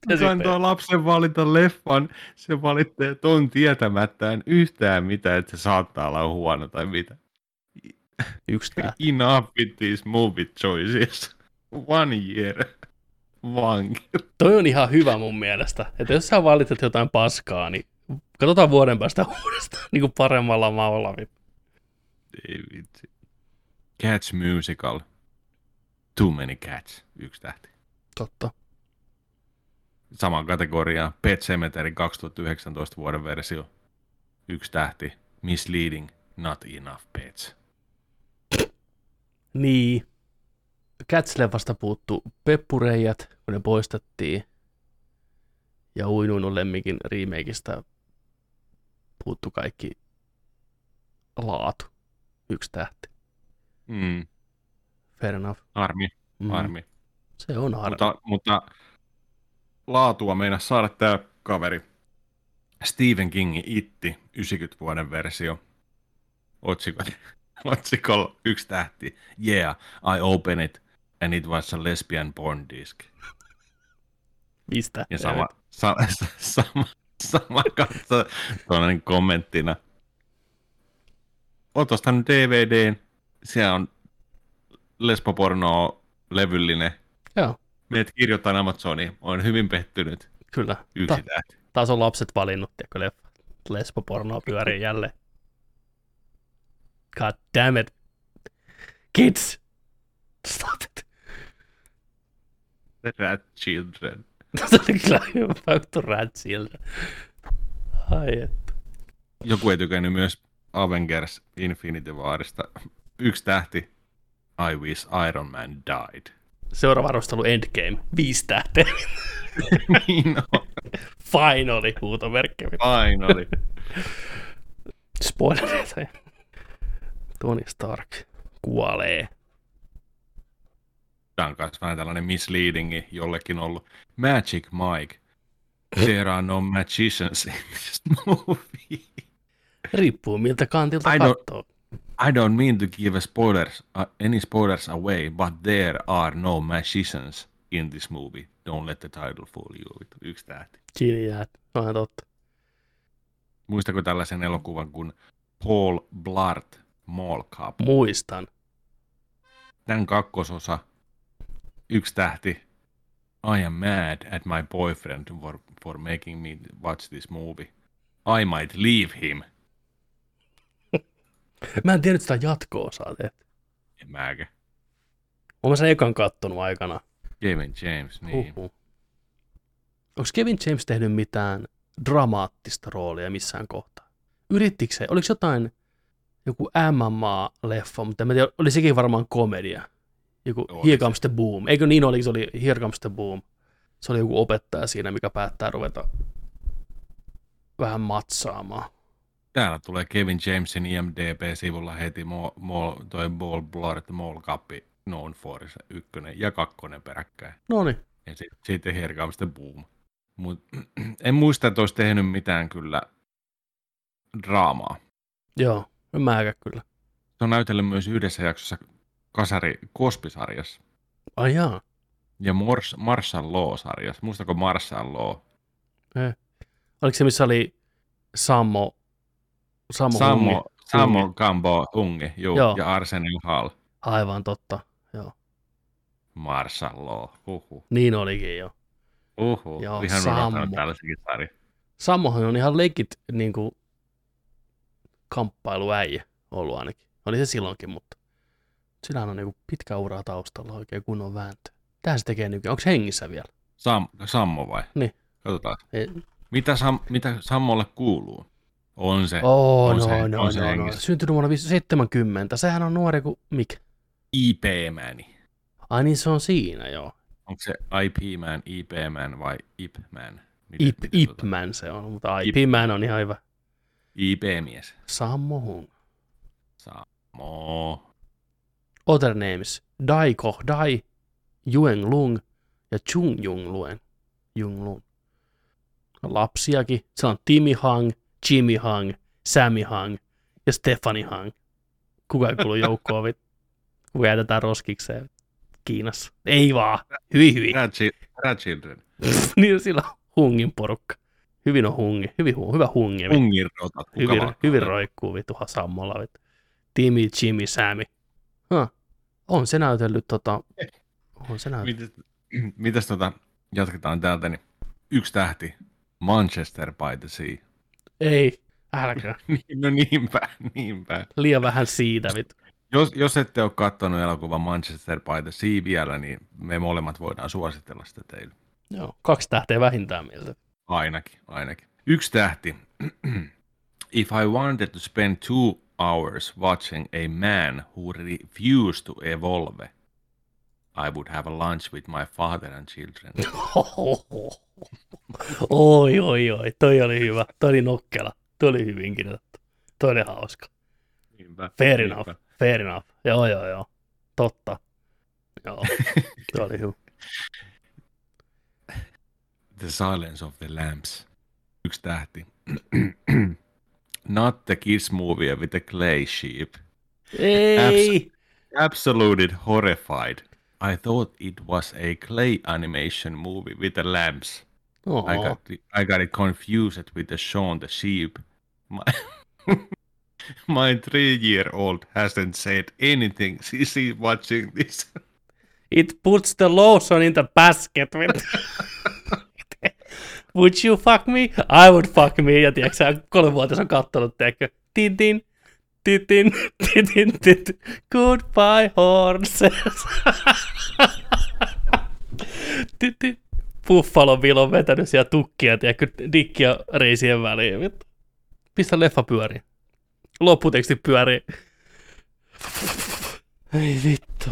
S1: Ja
S2: Se antaa lapsen valita leffan, se valitsee ton tietämättään yhtään mitä, että se saattaa olla huono tai mitä.
S1: Yksi tää.
S2: Enough with these movie choices. One year. Vanki.
S1: Toi on ihan hyvä mun mielestä. Että jos sä valitset jotain paskaa, niin katsotaan vuoden päästä uudestaan niin kuin paremmalla maulla.
S2: Ei vitsi. Cats musical. Too many cats. Yksi tähti.
S1: Totta.
S2: Sama kategoria. Pet Cemetery 2019 vuoden versio. Yksi tähti. Misleading. Not enough pets.
S1: Niin. Cats-leffasta puuttu peppureijät, kun ne poistettiin. Ja Uinuinun lemmikin remakeista puuttu kaikki laatu. Yksi tähti.
S2: Mm.
S1: Fair enough.
S2: Armi.
S1: Mm.
S2: Armi.
S1: Se on harmi.
S2: Mutta, mutta laatua meinaa saada tämä kaveri. Stephen Kingin Itti, 90 vuoden versio. Otsikko, otsikolla yksi tähti. Yeah, I open it and it was a lesbian porn disc.
S1: Mistä?
S2: Ja sama, sa, sa, sama, sama katso tuollainen kommenttina. Oot ostanut DVDn, siellä on lesbopornoa levyllinen.
S1: Joo,
S2: Meet kirjoittaa Amazoniin, olen hyvin pettynyt.
S1: kyllä.
S2: Yksi
S1: Ta-
S2: tähti.
S1: taas on lapset valinnut, tiedätkö. Lesbopornoa pyörii jälleen. God damn it. Kids! Stop it.
S2: The Rat Children.
S1: Kyllä hyvä juttu Rat Children. Ai et.
S2: Joku ei tykännyt myös Avengers Infinity Warista. Yksi tähti. I wish Iron Man died.
S1: Seuraava arvostelu Endgame. Viisi tähteä.
S2: niin on.
S1: Finally, huutomerkki.
S2: Finally.
S1: Spoilereita. Tony Stark kuolee.
S2: Tämä on myös vähän tällainen misleadingi jollekin ollut. Magic Mike. There are no magicians in this movie.
S1: Riippuu miltä kantilta
S2: I
S1: katsoo.
S2: I don't mean to give spoilers, uh, any spoilers away, but there are no magicians in this movie. Don't let the title fool you. Yksi tähti.
S1: Kiinni jäät. Onhan totta.
S2: Muistako tällaisen elokuvan kuin Paul Blart Mall Cop?
S1: Muistan.
S2: Tämän kakkososa, yksi tähti. I am mad at my boyfriend for, for making me watch this movie. I might leave him.
S1: Mä en tiennyt sitä jatko-osaa tehty.
S2: En mäkä.
S1: Olen sen ekan kattonut aikana.
S2: Kevin James, niin.
S1: Huhhuh. Onko Kevin James tehnyt mitään dramaattista roolia missään kohtaa? Yrittikö se? Oliko jotain joku MMA-leffa, mutta en mä tiedä, oli sekin varmaan komedia. Joku
S2: Oli
S1: Here. Comes the Boom. Eikö niin oli, se oli Here Comes the Boom. Se oli joku opettaja siinä, mikä päättää ruveta vähän matsaamaan.
S2: Täällä tulee Kevin Jamesin IMDB-sivulla heti mo, mo, toi Ball Blart Mall Cup known for se ykkönen ja kakkonen peräkkäin.
S1: No niin,
S2: Ja sit, sitten Here Comes the Boom. Mut, en muista, että olisi tehnyt mitään kyllä draamaa.
S1: joo, mäkään kyllä.
S2: Se on näytellyt myös yhdessä jaksossa Kasari Kospisarjassa
S1: Ai jaa,
S2: ja Mors, Marshall Law-sarjassa. Muistako Marshall Law?
S1: oliko se missä oli Sammo, Sammo?
S2: Sammo, Sammo Gambo Hungi, juu,
S1: Joo.
S2: ja Arsenal Hall.
S1: Aivan totta, joo.
S2: Marshall Law, huhu.
S1: Niin olikin jo.
S2: Uhu,
S1: Joo,
S2: ihan
S1: Sammo.
S2: sarja.
S1: Sammohan on ihan legit niin kuin, kamppailuäijä ollut ainakin. Oli se silloinkin, mutta Sillä on niinku pitkä ura taustalla oikein kunnon vääntö. Tää se tekee nykyään. Onko hengissä vielä?
S2: Sam, Sammo vai?
S1: Niin.
S2: Katsotaan.
S1: Ei.
S2: Mitä, Sam, mitä Sammolle kuuluu? On se.
S1: Oh,
S2: on
S1: no,
S2: se,
S1: no,
S2: on se
S1: no, no. Syntynyt vuonna 70. Sehän on nuori kuin Mik.
S2: IP-määni.
S1: Ai niin se on siinä, joo.
S2: Onko se IP-man, IP-man vai IP-man? Miten-
S1: Ip,
S2: miten tota-
S1: Ipman se on, mutta
S2: Ip-
S1: Ipman on ihan hyvä.
S2: IP-mies.
S1: Sammo Hung.
S2: Sammo.
S1: Other names. Dai Koh Dai, Yuen Lung ja Chung Jung Luen. Jung Lung. Lapsiakin. Se on Timmy Hang, Jimmy Hang, Sammy Hang ja Stephanie Hang. Kuka ei kuulu joukkoon, vit. Kuka jätetään roskikseen Kiinassa. Ei vaan. Hyvin, hyvin.
S2: Grandchildren.
S1: niin sillä on hungin porukka. Hyvin on hungi. Hyvin, hu- hyvä hungi. vittu.
S2: Ungin rotat. Kuka
S1: Hyvin, hyvin roikkuu vituha sammolla. Vittu. Timmy, Jimmy, Sammy. Huh. On se näytellyt tota... On se näytellyt.
S2: Mites, mitäs tota, jatketaan täältä, niin yksi tähti, Manchester by the Sea.
S1: Ei, älkää.
S2: Niin, no niinpä, niinpä.
S1: Liian vähän siitä, vittu.
S2: Jos, jos ette ole katsonut elokuvan Manchester by the Sea vielä, niin me molemmat voidaan suositella sitä teille.
S1: Joo, kaksi tähteä vähintään mieltä.
S2: Ainakin, ainakin. Yksi tähti. If I wanted to spend two hours watching a man who refused to evolve, I would have a lunch with my father and children.
S1: Oi, oi, oi. Toi oli hyvä. Toi oli nokkela. Toi oli hyvin kirjoitettu. Toi oli hauska.
S2: Niinpä,
S1: Fair
S2: niinpä.
S1: enough. Fair enough. Joo, joo, joo. Totta. Joo. Toi oli hyvä.
S2: The Silence of the Lambs. Yksi tähti. Not the kids movie with the clay sheep.
S1: Ei!
S2: Absolutely horrified. I thought it was a clay animation movie with the lambs. I got the, I got it confused with the Shaun the sheep. My, my three-year-old hasn't said anything since he's watching this.
S1: It puts the lotion in the basket. With... would you fuck me? I would fuck me. Ja tiedätkö kolmevuotias on kattonut, tiedätkö, titin, titin, titin, titin, goodbye horses. titin. Buffalo Bill on vetänyt siellä tukkia, tiedätkö, dikkiä reisien väliin. Pistä leffa pyöriin. Lopputeksti pyörii. Ei vittu.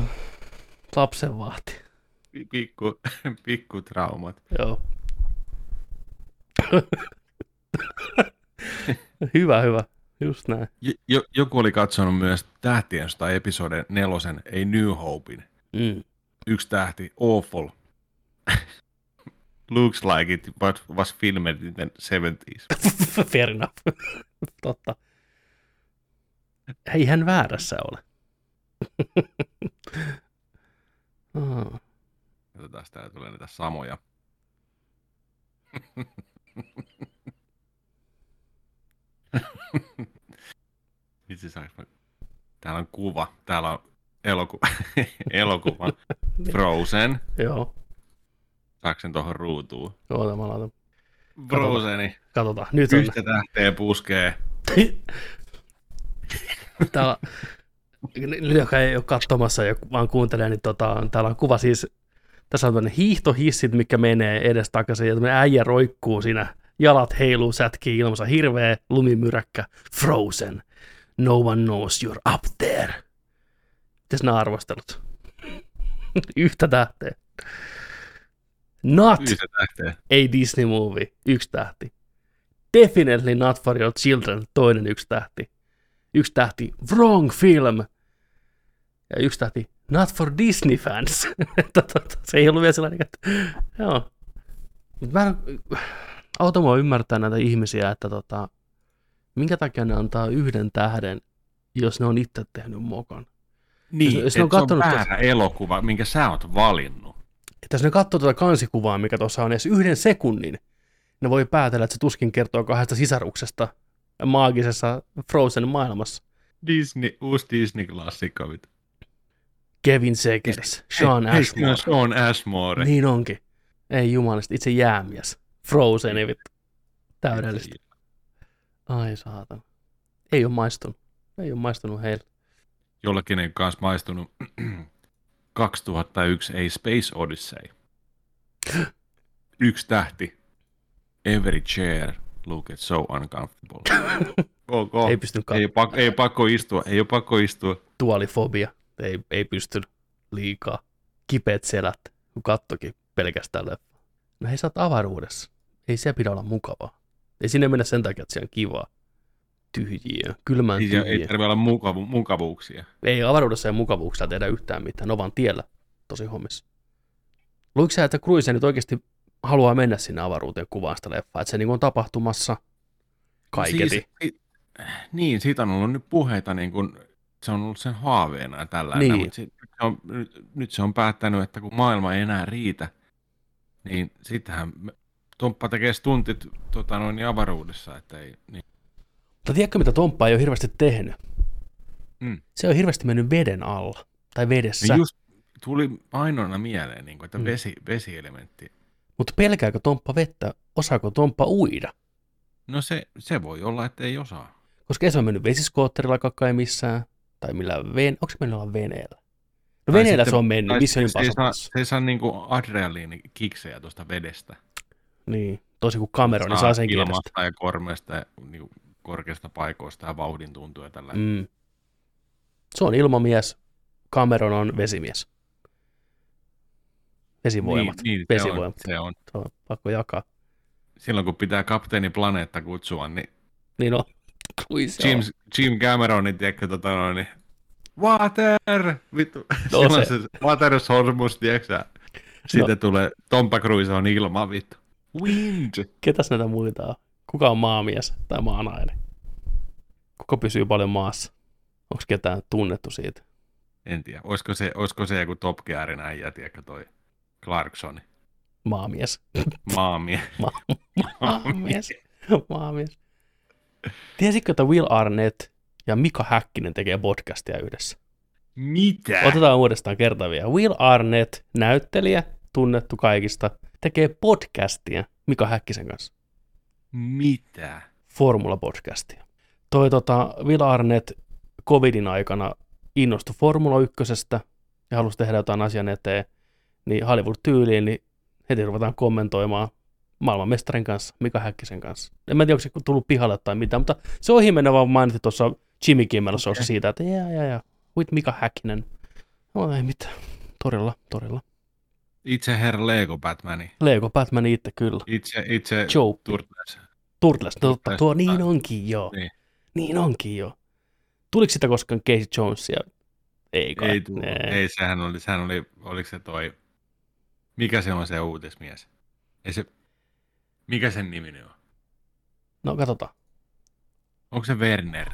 S1: Lapsen vahti.
S2: Pikku, pikku traumat.
S1: Joo. hyvä, hyvä. Just näin.
S2: Jo, joku oli katsonut myös Tähtien sota episode nelosen, ei New Hopein.
S1: Mm.
S2: Yksi tähti, awful. Looks like it but was filmed in the 70s.
S1: Fair enough. Totta. Ei hän väärässä ole.
S2: Katsotaan, täällä tulee niitä samoja. Itse mä... Täällä on kuva. Täällä on elokuva. elokuva. Frozen.
S1: Joo.
S2: Saaks sen tuohon ruutuun?
S1: Oota, mä laitan.
S2: Frozeni.
S1: Katsotaan. Nyt on.
S2: Yhtä tähteä puskee.
S1: Täällä, ne, jotka ei ole katsomassa ja vaan kuuntelee, niin tota, täällä on kuva siis, tässä on tämmöinen hiihtohissit, mikä menee edestakaisin, ja tämmöinen äijä roikkuu siinä, jalat heiluu, sätkii ilmassa, hirveä lumimyräkkä, frozen, no one knows you're up there. Mites nämä arvostelut? Yhtä tähteä. Not
S2: Yhtä tähteä.
S1: a Disney movie, yksi tähti. Definitely not for your children, toinen yksi tähti. Yksi tähti, wrong film. Ja yksi tähti, not for Disney fans. Tota, Se ei ollut vielä sellainen, että joo. Mut mä en auta mua ymmärtää näitä ihmisiä, että tota, minkä takia ne antaa yhden tähden, jos ne on itse tehnyt mokan.
S2: Niin,
S1: Jos- jos ne on
S2: se on väärä elokuva, minkä sä oot valinnut.
S1: Että jos ne katsoo tuota kansikuvaa, mikä tuossa on edes yhden sekunnin, ne voi päätellä, että se tuskin kertoo kahdesta sisaruksesta maagisessa Frozen maailmassa.
S2: Disney, uusi Disney-klassikko. vittu.
S1: Kevin Segers, Sean Ashmore.
S2: hei, Sean Ashmore.
S1: Niin onkin. Ei jumalista, itse jäämies. Frozen, vittu. Täydellistä. Ai saatana. Ei ole maistunut. Ei ole maistunut heille.
S2: jollekin ei kanssa maistunut 2001 A Space Odyssey. Yksi tähti. Every chair look at so uncomfortable. ok.
S1: Ei pystynyt
S2: ei, pakko, ei pakko istua, ei ole pakko istua.
S1: Tuolifobia. Ei, ei pysty liikaa. Kipeät selät, kun kattokin pelkästään leffa. No hei, sä oot avaruudessa. Ei se pidä olla mukavaa. Ei sinne mennä sen takia, että se on kivaa. Tyhjiö. Kylmään
S2: Siis
S1: tyhjiö.
S2: ei tarvitse olla mukavu, mukavuuksia.
S1: Ei avaruudessa ei mukavuuksia tehdä yhtään mitään. Ne on vaan tiellä tosi hommissa. Luiko sä, että Cruise nyt oikeasti haluaa mennä sinne avaruuteen kuvaan sitä leffaa? Että se niin on tapahtumassa kaiketi.
S2: Siis, i- niin, siitä on ollut nyt puheita, niin kun, se on ollut sen haaveena ja tällä.
S1: Niin.
S2: Mutta sit, se on, nyt, se on päättänyt, että kun maailma ei enää riitä, niin sittenhän me- Tomppa tekee stuntit tota, noin, avaruudessa. Että ei, niin.
S1: Mutta tiedätkö, mitä Tomppa ei ole hirveästi tehnyt?
S2: Mm.
S1: Se on hirveästi mennyt veden alla. Tai vedessä.
S2: Niin just tuli ainoana mieleen, niin kun, että
S1: Mm.
S2: vesi, vesielementti.
S1: Mutta pelkääkö Tomppa vettä? Osaako Tomppa uida?
S2: No se, se voi olla, että ei osaa.
S1: Koska ei se ole mennyt vesiskootterilla kai missään. Tai millään ven... Onko se mennyt veneellä? No veneellä se on mennyt, missä
S2: se, ei saa, se ei saa niin adrenaliinikiksejä tuosta vedestä.
S1: Niin, tosi kuin Cameron, niin saa sen
S2: ilmasta ja kormeesta ja niin korkeasta paikoista ja vauhdin tuntuu ja tällä. Mm.
S1: Se on ilmamies, Cameron on vesimies. Vesivoimat.
S2: Niin, niin se, on,
S1: Vesivoimat.
S2: se on.
S1: Se on pakko jakaa.
S2: Silloin kun pitää kapteeni planeetta kutsua, niin
S1: Niin on. Cruise
S2: James, Jim Cameronin, tiedätkö, tota noin, niin Water! Vittu,
S1: No
S2: silloin
S1: se-
S2: se, Water Sormus, tiedätkö? Sitten
S1: No.
S2: tulee Tompa Cruise on ilma, vittu. Wind!
S1: Ketäs näitä muita on? Kuka on maamies tai maanainen? Kuka pysyy paljon maassa? Onko ketään tunnettu siitä?
S2: En tiedä, olisiko se, olisiko se joku Top Gearin äijä, tiedätkö, toi Clarksoni.
S1: Maamies.
S2: Maamie.
S1: Maamies. Maamies. Tiesitkö, että Will Arnett ja Mika Häkkinen tekee podcastia yhdessä?
S2: Mitä?
S1: Otetaan uudestaan kerta vielä. Will Arnett, näyttelijä, tunnettu kaikista, tekee podcastia Mika Häkkisen kanssa.
S2: Mitä?
S1: Formula-podcastia. Toi tota, Will Arnett covidin aikana innostui Formula 1 ja halusi tehdä jotain asian eteen, niin Hollywood-tyyliin, niin heti ruvetaan kommentoimaan maailmanmestarin kanssa, Mika Häkkisen kanssa. En mä tiedä, onko se tullut pihalle tai mitään, mutta se ohi mennä vaan mainitsi tuossa Jimmy Kimmel
S2: Okei.
S1: siitä, että jaa, jaa, jaa, with Mika Häkkinen. No ei mitään, torilla, torilla.
S2: Itse herra Lego Batmani.
S1: Lego Batman itse kyllä.
S2: Itse, itse
S1: Joe
S2: Turtles.
S1: Turtles, no totta, tuo niin onkin joo.
S2: Niin.
S1: Niin onkin joo. Tuliko sitä koskaan Casey Jonesia? Ei kai.
S2: Ei tullut.
S1: Ei.
S2: Ei, sehän oli, sehän oli, oliko se toi, mikä se on se uutismies? Ei se, mikä sen nimi on?
S1: No katsotaan.
S2: Onko se Werner?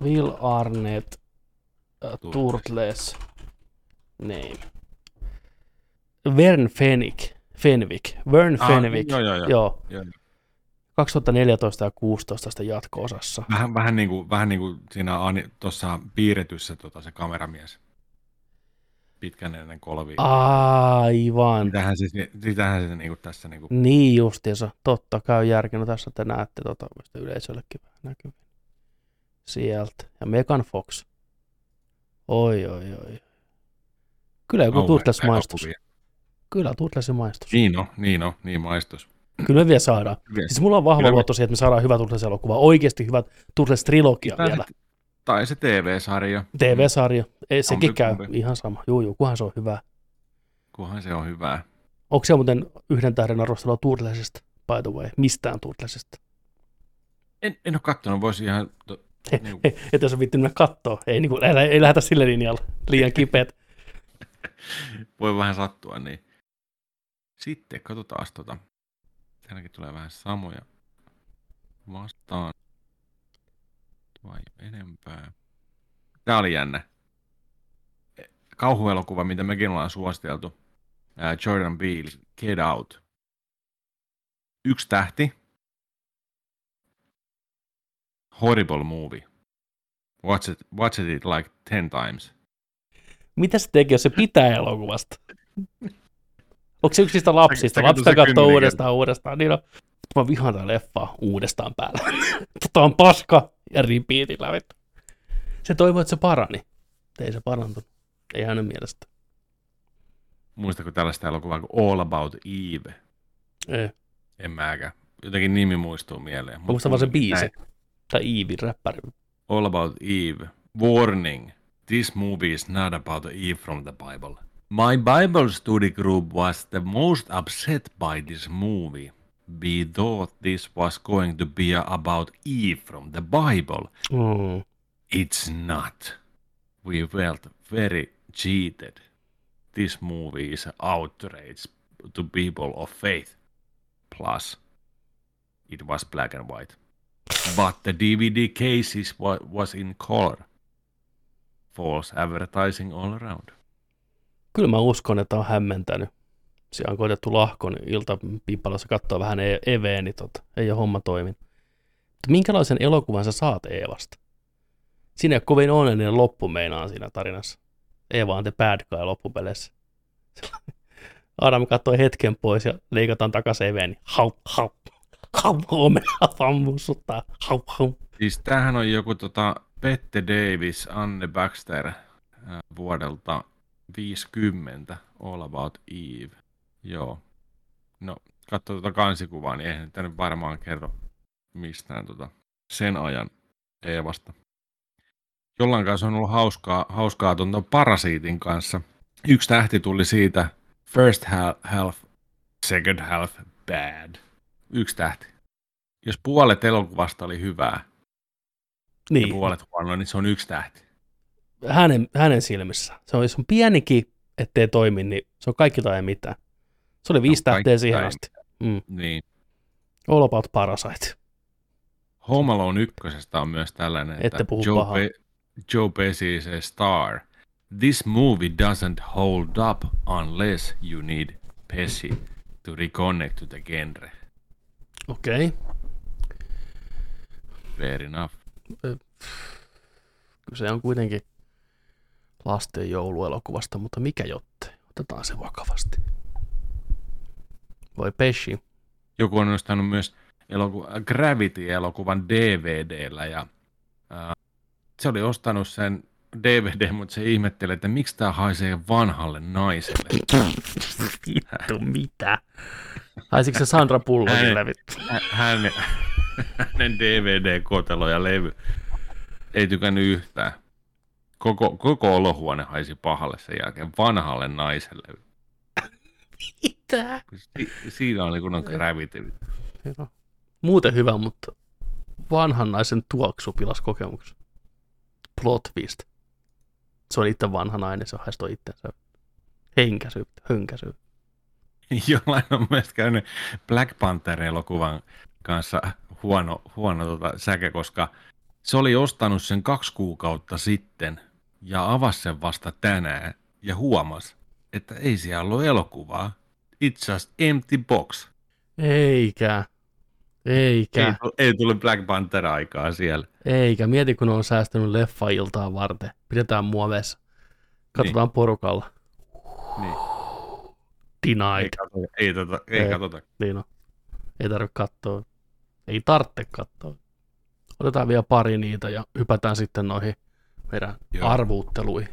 S1: Will Arnett uh,
S2: Turtles.
S1: Name. Vern Fenwick. Fenwick. Vern Fenwick.
S2: Ah, joo, joo, joo.
S1: Joo.
S2: joo.
S1: 2014 ja 16 sitä jatko-osassa.
S2: Vähän, vähän, niin kuin, vähän niin kuin siinä tuossa piirretyssä tota, se kameramies. Pitkän ennen kolvi.
S1: Aivan.
S2: Sitähän se, sitähän se niin kuin tässä niin kuin,
S1: Niin justiinsa. Totta, käy järki. No tässä te näette tota, mistä yleisöllekin vähän näkyy. Sieltä. Ja Megan Fox. Oi, oi, oi. Kyllä joku
S2: kauhean
S1: Turtles maistus.
S2: elokuvia.
S1: Kyllä Turtlesin maistus.
S2: Niin on, niin on, niin maistus.
S1: Kyllä me vielä saadaan.
S2: Hyviä.
S1: Siis mulla on vahva
S2: Kyllä
S1: luotto siihen, että me saadaan hyvä Turtles-elokuva. Oikeasti hyvä Turtles-trilogia vielä.
S2: Tai se TV-sarja,
S1: TV-sarja. Ei, sekin
S2: Kumpi,
S1: käy
S2: kumpi.
S1: ihan sama. Juu, juu, kunhan se on hyvä.
S2: kunhan se on hyvää.
S1: Onko se muuten yhden tähden arvostelua Turtlesista, by the way? Mistään Turtlesista.
S2: En, en ole katsonut, voisi ihan... To, niin,
S1: he, et jos on vittu mennä kattoo. Ei, niin kuin, ei, ei lähdetä sille linjalle. Liian kipeät.
S2: voi vähän sattua, niin. Sitten katsotaan tota. Täälläkin tulee vähän samoja vastaan. Vai enempää. Tää oli jännä. Kauhuelokuva, mitä mekin ollaan suositeltu. Jordan Peele, Get Out. Yksi tähti. Horrible movie. Watch it, watch it like ten times.
S1: Mitä se tekee, jos se pitää elokuvasta? Onko se yksi niistä lapsista? Lapsista
S2: katsoo
S1: uudestaan uudestaan. Niin on, mä vihaan tää leffaa uudestaan päällä. tota on paska ja repeatillä. vittu. Se toivoi, että se parani. Ei se parantunut. Ei hänen mielestä.
S2: Muistatko tällaista elokuvaa kuin All About Eve?
S1: Ei.
S2: En mäkään. Jotenkin nimi muistuu mieleen.
S1: Mä muistan vaan se biisi. Tai Eevin räppäri.
S2: All About Eve. Warning. This movie is not about Eve from the Bible. My Bible study group was the most upset by this movie. We thought this was going to be about Eve from the Bible.
S1: Mm.
S2: It's not. We felt very cheated. This movie is an outrage to people of faith. Plus, it was black and white. But the DVD cases wa- was in color. False advertising all around.
S1: Kyllä mä uskon, että on hämmentänyt. Siellä on koitettu lahkon iltapippalossa katsoa vähän e- Eveä, niin tota, ei ole homma toiminut. Mutta minkälaisen elokuvan sä saat Eevasta? Siinä ei ole kovin onnellinen loppu meinaan siinä tarinassa. Eeva on the bad guy loppupeleissä. Adam katsoi hetken pois ja leikataan takaisin Eveen, niin hau, hau, hau, omena vaan mussuttaa, hau, hau.
S2: Siis tämähän on joku tota Pette Davis, Anne Baxter äh, vuodelta 50, All About Eve. Joo. No, katso tuota kansikuvaa, niin eihän tämä nyt varmaan kerro mistään tota sen ajan Eevasta. Jollain kanssa on ollut hauskaa, hauskaa tuon Parasiitin kanssa. Yksi tähti tuli siitä first half, second half bad. Yksi tähti. Jos puolet elokuvasta oli hyvää,
S1: Niin,
S2: ja puolet huonoa, niin se on yksi tähti.
S1: hänen, hänen silmissä. Se on, jos on pienikin, ettei toimi, niin se on kaikki tai mitään. Se oli viisi
S2: No,
S1: tähteä siihen asti. Mm.
S2: Niin.
S1: All about Parasite.
S2: Home Alone ykkösestä on myös tällainen,
S1: Ette
S2: että
S1: puhu
S2: Joe. Pe- Joe Pesci is a star. This movie doesn't hold up unless you need Pesci to reconnect to the genre.
S1: Okei. Okay.
S2: Fair enough.
S1: Kyllä se on kuitenkin lasten jouluelokuvasta, mutta mikä jotte? Otetaan se vakavasti. Voi Pesci.
S2: Joku on nostanut myös eloku- Gravity-elokuvan DVDllä ja ää, se oli ostanut sen DVD, mutta se ihmetteli, että miksi tämä haisee vanhalle naiselle.
S1: Vittu, mitä? Haisiko se Sandra Bullockille?
S2: Hänen- Hä- Hänen, hänen DVD-kotelo ja levy ei tykännyt yhtään. Koko, koko olohuone haisi pahalle sen jälkeen vanhalle naiselle.
S1: Mitä?
S2: Si- siinä oli kun on Gravity.
S1: Joo. Muuten hyvä, mutta vanhan naisen tuoksu pilas kokemuksen. Plot twist. Se on itse vanha nainen, se haistoi itsensä. Henkäsy, hönkäsy.
S2: Jollain on myös käynyt Black Panther-elokuvan kanssa huono, huono tota säke, koska se oli ostanut sen kaksi kuukautta sitten ja avasi sen vasta tänään ja huomasi, että ei siellä ollut elokuvaa. It's just empty box.
S1: Eikä. Eikä.
S2: Ei, ei tullut Black Panther-aikaa siellä.
S1: Eikä. Mieti, kun on säästänyt leffa-iltaa varten. Pidetään muoveessa. Katsotaan niin. porukalla.
S2: Niin.
S1: Denied.
S2: Ei, katsota, ei, tota, ei,
S1: Ei.
S2: katsota.
S1: Niin on. Ei tarvitse katsoa. Ei tarvitse katsoa. Otetaan vielä pari niitä ja hypätään sitten noihin meidän
S2: Joo.
S1: arvuutteluihin.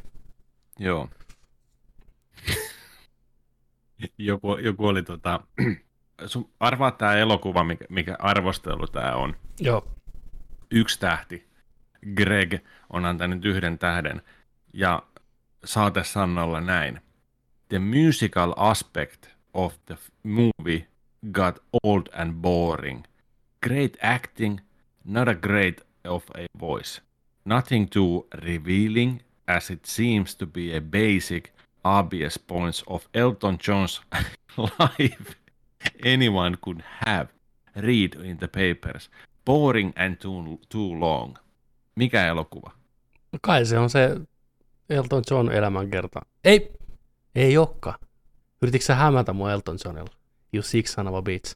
S2: Joo. Joku, joku oli tota... Sun arvaa tämä elokuva, mikä, mikä arvostelu tämä on.
S1: Joo.
S2: Yksi tähti. Greg on antanut yhden tähden. Ja saate Sannolla näin. The musical aspect of the movie got old and boring. Great acting, not a great of a voice. Nothing too revealing as it seems to be a basic, obvious points of Elton John's life anyone could have read in the papers. Boring and too, too long. Mikä elokuva?
S1: No kai se on se Elton John elämänkerta. Ei, ei olekaan. Yrititkö sä hämätä mua Elton Johnilla? You sick son of a bitch.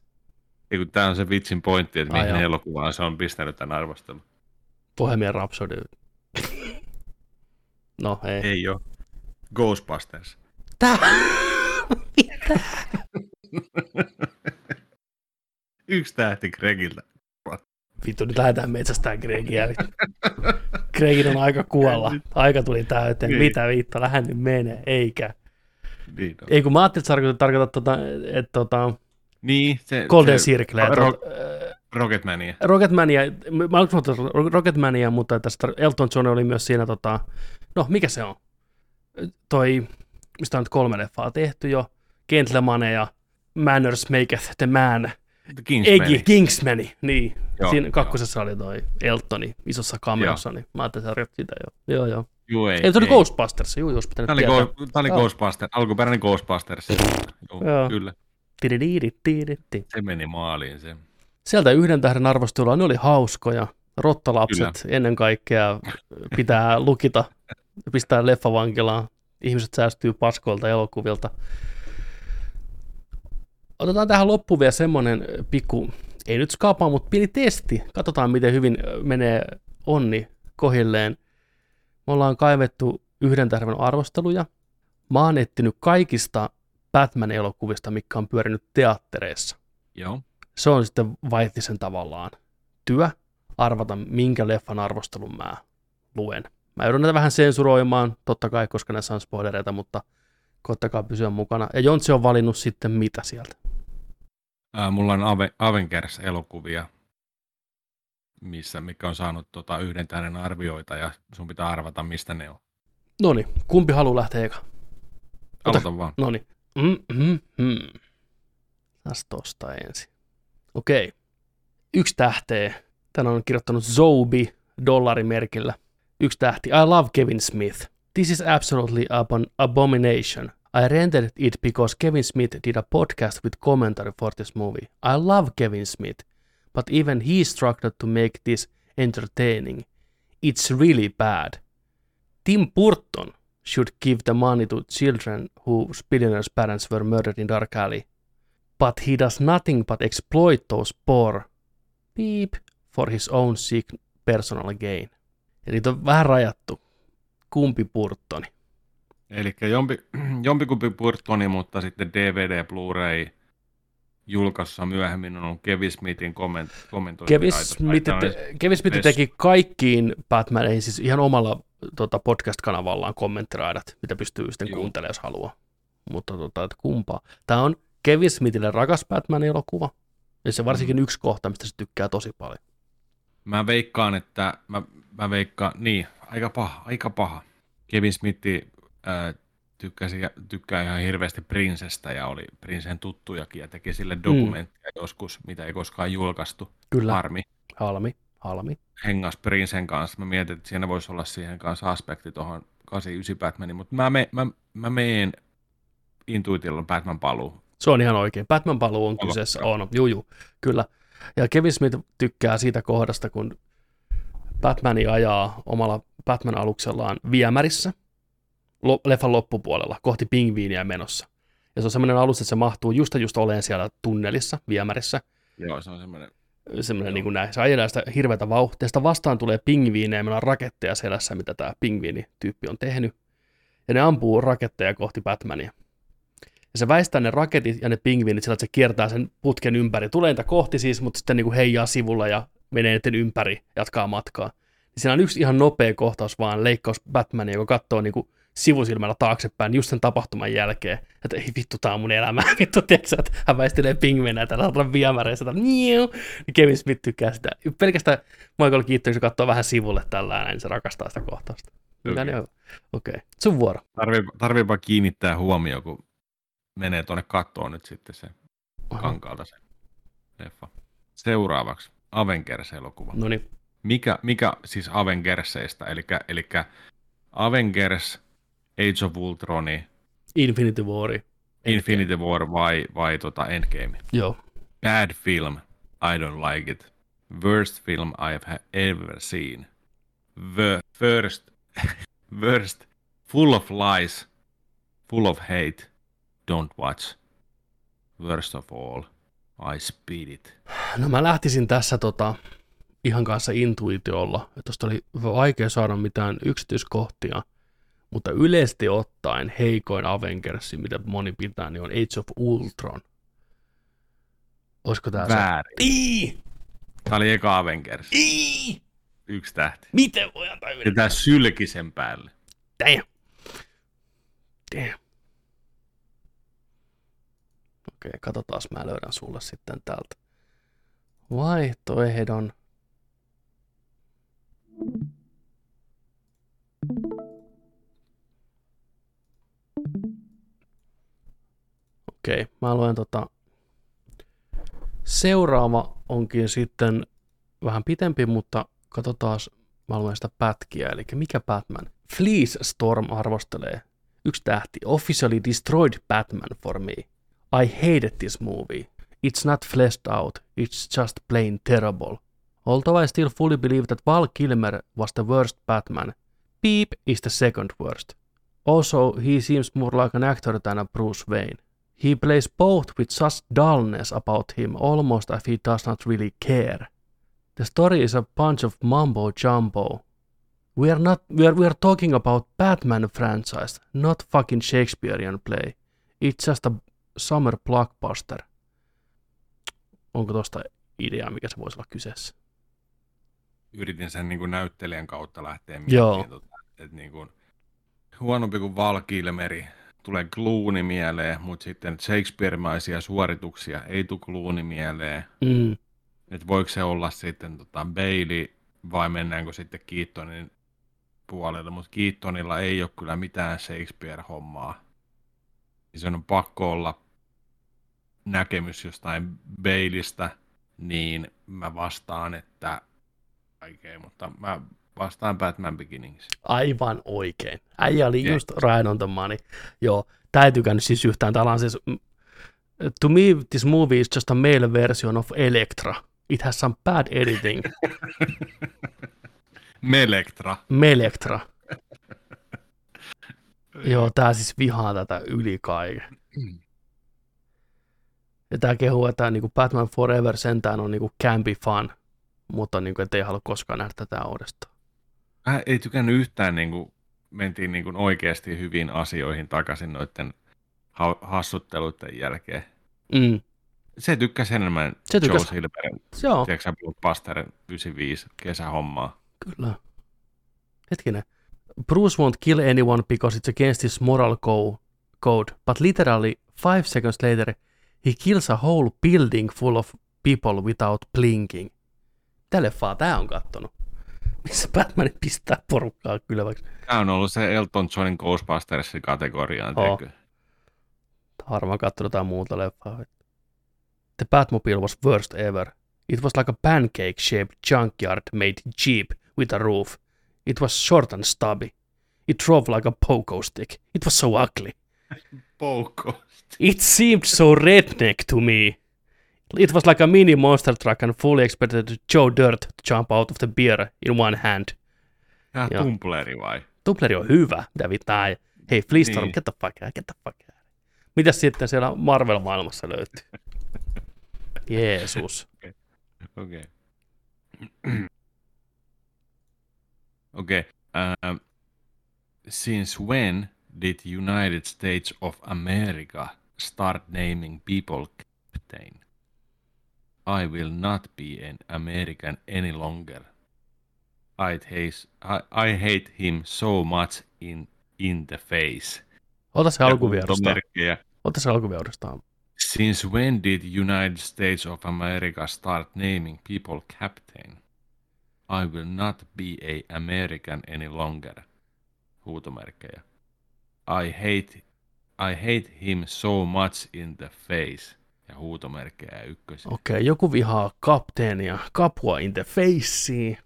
S2: Ei kun tää on se vitsin pointti, että mihin
S1: joo.
S2: elokuvaan se on pistänyt tämän arvostelun.
S1: Bohemian Rhapsody. no ei. ei.
S2: Ei oo. Ghostbusters.
S1: Tää? Mitä?
S2: Yksi tähti Gregiltä.
S1: Vittu, nyt lähdetään metsästään Gregiä. Craigin on aika kuolla. Aika tuli täyteen.
S2: Niin.
S1: Mitä viitta, lähden nyt menee, eikä.
S2: Niin, on.
S1: Ei kun mä ajattelin, että tarkoitat, tota, että tota,
S2: niin se,
S1: Golden
S2: se,
S1: Circle.
S2: Ro-
S1: Tot,
S2: Rocketmania.
S1: Rocketmania, mä olen Rocketmania, mutta tästä Elton John oli myös siinä, tota, no mikä se on? Toi, mistä on nyt kolme leffaa tehty jo, Gentlemaneja, Manners Maketh the Man. Egi, Kingsmani, niin.
S2: Joo,
S1: siinä
S2: joo.
S1: kakkosessa oli toi Eltoni isossa cameossa, niin mä ajattelin, että sitä jo. Joo, joo.
S2: Juu, ei,
S1: Ei, tuli Ghostbusters, juu, jos pitänyt
S2: Tämä oli,
S1: tietää.
S2: go, tämä oli
S1: Joo.
S2: Ghostbusters, alkuperäinen Ghostbusters. Joo,
S1: Joo.
S2: kyllä.
S1: Tididididididi.
S2: Se meni maaliin se.
S1: Sieltä yhden tähden arvostelua, ne oli hauskoja. Rottalapset
S2: Kyllä.
S1: ennen kaikkea pitää lukita, pistää leffavankilaan. Ihmiset säästyy paskoilta elokuvilta. Otetaan tähän loppuun vielä semmoinen pikku, ei nyt skapa, mutta pieni testi. Katsotaan, miten hyvin menee onni kohilleen. Me ollaan kaivettu yhden tähden arvosteluja. Mä oon etsinyt kaikista Batman-elokuvista, mikä on pyörinyt teattereissa
S2: Joo.
S1: se on sitten vaihtisen tavallaan työ arvata, minkä leffan arvostelun mä luen. Mä joudun näitä vähän sensuroimaan, totta kai, koska näissä on spoilereita, mutta koittakaa pysyä mukana. Ja Jontsi on valinnut sitten mitä sieltä.
S2: Ää, mulla on Ave- Avengers-elokuvia, missä, mikä on saanut tota, yhden tähden arvioita ja sun pitää arvata, mistä ne on.
S1: No niin, kumpi haluaa lähteä eka? Ota-
S2: Aloita vaan.
S1: No niin. Mm-hmm. Tästä tosta ensin. Okei. Yksi tähteä. Tän on kirjoittanut Zobi dollarimerkillä. Yksi tähti. I love Kevin Smith. This is absolutely an abomination. I rented it because Kevin Smith did a podcast with commentary for this movie. I love Kevin Smith, but even he struggled to make this entertaining. It's really bad. Tim Burton should give the money to children whose billionaires' parents were murdered in Dark Alley. But he does nothing but exploit those poor beep for his own sick personal gain. Eli niitä on vähän rajattu. Kumpi Burtoni?
S2: Eli jompi, jompikumpi Burtoni, mutta sitten DVD, Blu-ray julkaisussa myöhemmin on ollut Kevin Smithin komment, kommentointi.
S1: Kevin Smith, te, Kevin Smith teki kaikkiin Batmaneihin, siis ihan omalla tota, podcast-kanavallaan kommenttiraidat, mitä pystyy sitten
S2: Joo.
S1: kuuntelemaan, jos haluaa. Mutta tota, että kumpaa. Tämä on Kevin Smithille rakas Batman-elokuva. Ja se varsinkin yksi kohta, mistä se tykkää tosi paljon.
S2: Mä veikkaan, että mä, mä veikkaan, niin, aika paha, aika paha. Kevin Smith äh, tykkäsi, tykkää ihan hirveästi Prinsestä ja oli Prinsen tuttujakin ja teki sille dokumenttia mm. joskus, mitä ei koskaan julkaistu.
S1: Kyllä,
S2: Harmi.
S1: halmi, halmi.
S2: Hengas Prinsen kanssa. Mä mietin, että siinä voisi olla siihen kanssa aspekti tuohon 89 Batmanin, mutta mä, me, mä, mä meen intuitiolla Batman paluu.
S1: Se on ihan oikein. Batman paluu on
S2: Joo,
S1: kyseessä. On, juu, kyllä. Ja Kevin Smith tykkää siitä kohdasta, kun Batmani ajaa omalla Batman-aluksellaan viemärissä leffan loppupuolella kohti pingviiniä menossa. Ja se on semmoinen alus, että se mahtuu just ja just oleen siellä tunnelissa, viemärissä.
S2: Joo, se on semmoinen.
S1: Semmoinen niin kuin näin. Se ajelee sitä hirveätä vauhtia. Sitä vastaan tulee pingviinejä, meillä on raketteja selässä, mitä tämä pingviinityyppi on tehnyt. Ja ne ampuu raketteja kohti Batmania. Ja se väistää ne raketit ja ne pingviinit sillä, että se kiertää sen putken ympäri. Tulee niitä kohti siis, mutta sitten niin kuin heijaa sivulla ja menee niiden ympäri, jatkaa matkaa. Niin siinä on yksi ihan nopea kohtaus vaan, leikkaus Batmania, joka katsoo niin kuin sivusilmällä taaksepäin just sen tapahtuman jälkeen, että ei vittu, tää on mun elämä, vittu, tiedätkö, että hän väistelee pingvinä tällä viemäreissä, että niu, niin Kevin Smith tykkää sitä. Pelkästään Michael Keaton, kun katsoo vähän sivulle tällä näin, niin se rakastaa sitä kohtausta.
S2: Okei.
S1: okay. okay. sun vuoro.
S2: Tarvii, tarviipa kiinnittää huomioon, kun menee tuonne kattoon nyt sitten se kankaalta se leffa. Seuraavaksi Avengers-elokuva.
S1: No niin,
S2: Mikä, mikä siis Avengersseista, eli, eli Avengers, Age of Ultroni,
S1: Infinity War.
S2: Infinity War vai, vai tota Endgame?
S1: Joo.
S2: Bad film, I don't like it. Worst film I've ha- ever seen. The first, worst, full of lies, full of hate. Don't watch. Worst of all, I speed it.
S1: No mä lähtisin tässä tota, ihan kanssa intuitiolla, että tosta oli vaikea saada mitään yksityiskohtia, mutta yleisesti ottaen heikoin Avengersi, mitä moni pitää, niin on Age of Ultron. Olisiko tää se?
S2: Väärin.
S1: Ii!
S2: Tämä oli eka Avengers.
S1: Ii!
S2: yksi tähti.
S1: Miten voi antaa yhden?
S2: Ja tää sylkisen päälle.
S1: Damn. Damn. Okei, katsotaan, mä löydän sulle sitten täältä. Vaihtoehdon. Okei, mä luen tota. Seuraava onkin sitten vähän pitempi, mutta katsotaan, mä luen sitä pätkiä. Eli mikä Batman? Fleece Storm arvostelee. Yksi tähti. Officially destroyed Batman for me. I hated this movie. It's not fleshed out. It's just plain terrible. Although I still fully believe that Val Kilmer was the worst Batman, Beep is the second worst. Also, he seems more like an actor than a Bruce Wayne. He plays both with such dullness about him, almost as he does not really care. The story is a bunch of mumbo jumbo. We are not we are, we are talking about Batman franchise, not fucking Shakespearean play. It's just a summer blockbuster. Onko tosta ideaa, mikä se voisi olla kyseessä?
S2: Yritin sen niin kuin näyttelijän kautta lähteä miettimään, tota, että niin kuin, huonompi kuin Val Kilmeri, tulee Clooney mieleen, mutta sitten Shakespeare-maisia suorituksia ei tule Clooney mieleen.
S1: Mm.
S2: Että voiko se olla sitten tota Bailey vai mennäänkö sitten Keatonin puolelle, mutta Keatonilla ei ole kyllä mitään Shakespeare-hommaa. Niin se on pakko olla näkemys jostain Baileystä, niin mä vastaan, että vaikea, mutta mä vastaan Batman Beginnings.
S1: Aivan oikein. Äijä oli
S2: Jep.
S1: just right on the money. Joo, tää ei tykännyt siis yhtään. Täällä on siis, mm, to me this movie is just a male version of Electra. It has some bad editing.
S2: Melektra.
S1: Melektra. Joo, tää siis vihaa tätä yli kaiken. Ja tää kehuu, että niinku Batman Forever sentään on niinku campy fun, mutta niinku, et ei halua koskaan nähdä tätä uudestaan.
S2: Mä ei tykännyt yhtään, niin kuin, mentiin niin kuin oikeasti hyvin asioihin takaisin noiden ha- hassutteluiden jälkeen.
S1: Mm.
S2: Se tykkäsi enemmän
S1: Se
S2: Joe
S1: tykkäsi.
S2: Silverin, tiedätkö sä, Blockbuster 95 kesähommaa.
S1: Kyllä. Hetkinen. Bruce won't kill anyone because it's against his moral co- code, but literally five seconds later he kills a whole building full of people without blinking. Mitä leffaa tää on kattonut? Missä Batman pistää porukkaa kylväksi?
S2: Tämä on ollut se Elton Johnin Ghostbustersin kategoriaan, tiedätkö?
S1: Harmaan kattonut jotain muuta leffaa. The Batmobile was worst ever. It was like a pancake-shaped junkyard made cheap with a roof. It was short and stubby. It drove like a pogo stick. It was so ugly.
S2: Poukko.
S1: It seemed so redneck to me. It was like a mini monster truck and fully expected Joe Dirt to jump out of the beer in one hand.
S2: Tämä
S1: Joo.
S2: tumpleri vai?
S1: Tupleri on hyvä, mitä vittaa. Hei, Fleastorm,
S2: Niin.
S1: get the fuck out, get the fuck out. Mitäs sitten siellä Marvel-maailmassa löytyy? Jeesus.
S2: Okei. Okei. ähm, since when did United States of America start naming people captain? I will not be an American any longer. I'd hate, I, I hate him so much in, in the face.
S1: Ota se
S2: huutomerkkejä.
S1: Ota se alkuviedostaan.
S2: Since when did United States of America start naming people captain? I will not be a American any longer. Huutomerkkejä. I hate, I hate him so much in the face. Ja huutomerkkejä ykkösiä.
S1: Okei, okay, joku vihaa kapteenia. Kapua in the face.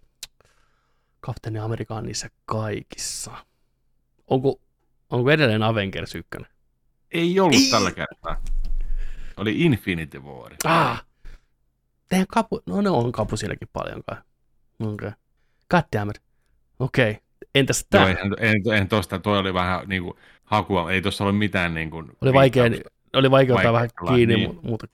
S1: Kapteeni Amerikka on niissä kaikissa. Onko, onko edelleen Avengers 1?
S2: Ei ollut
S1: Ei.
S2: tällä kertaa. Oli Infinity War.
S1: Ah! Tehän kapu... No ne on kapu sielläkin paljon kai. Okei. Okay. God damn it. Okei. Okay. Entäs
S2: Joo,
S1: tää?
S2: en, en, en tosta, toi oli vähän niinku hakua, ei tuossa ollut mitään niinku...
S1: Oli vaikea, oli vaikea ottaa vähän kiinni,
S2: niin.
S1: niin. mutta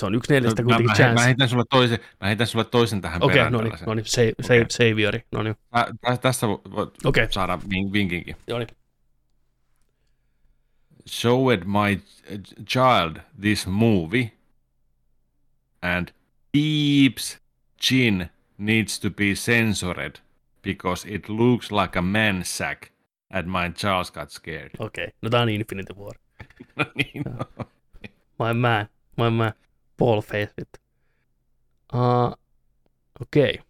S1: se on yksi neljästä
S2: mä,
S1: kuitenkin
S2: mä, mä,
S1: chance.
S2: heitän sulle toisen, mä heitän sulle toisen tähän
S1: Okei,
S2: perään.
S1: no niin, no niin, save,
S2: Okei.
S1: save, saviori, no niin,
S2: Tä, tä, tässä vo- voit
S1: okei,
S2: saada vin- vinkinkin.
S1: joo niin.
S2: Showed my ch- child this movie and keeps chin needs to be censored because it looks like a man sack and my Charles got scared.
S1: Okei, okay. no tää on Infinity War.
S2: No niin, no.
S1: My man, my man. Paul Face it. Uh, Okei. Okay.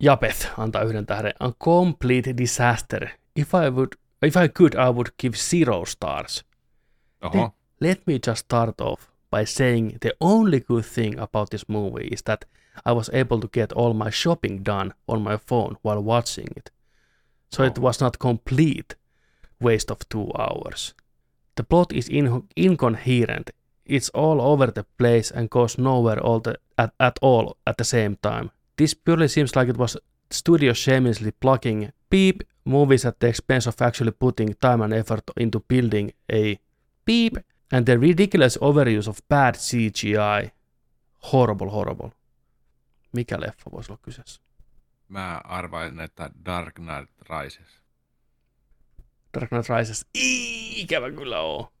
S1: Japeth antaa yhden tähden. A complete disaster. If I would, if I could, I would give zero stars.
S2: Oho.
S1: Let me just start off by saying the only good thing about this movie is that I was able to get all my shopping done on my phone while watching it. So it
S2: Oh.
S1: was not complete waste of two hours. The plot is in- incoherent. It's all over the place and goes nowhere all the, at, at all at the same time. This purely seems like it was studio shamelessly plugging beep movies at the expense of actually putting time and effort into building a beep and the ridiculous overuse of bad CGI. Horrible, horrible. Mikä leffa voisi olla kyseessä?
S2: Mä arvain, että Dark Knight Rises.
S1: Dark Knight Rises. Ikävä kyllä oo.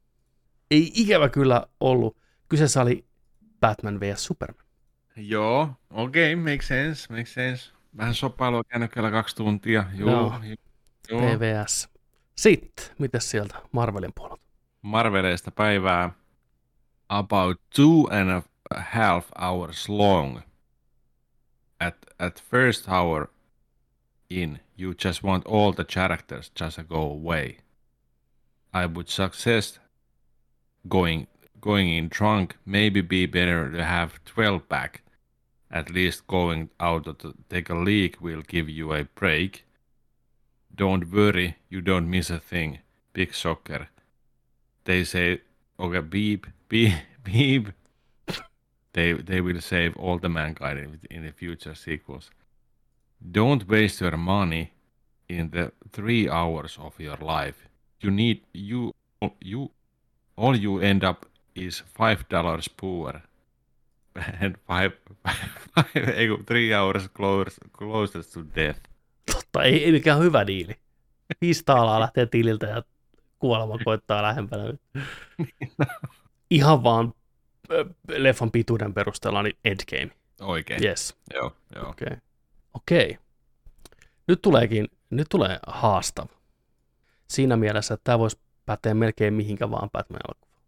S1: Ei ikävä kyllä ollut. Kyseessä oli Batman vs. Superman.
S2: Joo, okei, okay, make sense, make sense. Vähän sopailua kännykällä kaksi tuntia. Joo,
S1: Joo.
S2: joo.
S1: PVS. Sitten, mitäs sieltä Marvelin puolelta?
S2: Marveleista päivää about two and a half hours long. At, at first hour in, you just want all the characters just to go away. I would suggest going going in drunk. Maybe be better to have 12 back. At least going out to take a leak will give you a break. Don't worry, you don't miss a thing. Big soccer. they say, okay, beep, beep, beep. They they will save all the mankind in, in the future sequels. Don't waste your money in the three hours of your life. You need you you all you end up is five dollars poor and five, five three hours close, closest to death.
S1: Totta, ei, ei mikään hyvä diili. Viisi taalaa lähtee tililtä ja kuolema koittaa lähempänä. nyt. Ihan vaan leffan pituuden perusteella niin Endgame.
S2: Oikein.
S1: Yes.
S2: Joo, joo.
S1: Okei. Okay. Okei. Okay. Nyt tuleekin, nyt tulee haastava. Siinä mielessä, että tämä voisi päteä melkein mihinkä vaan Batman elokuvaan.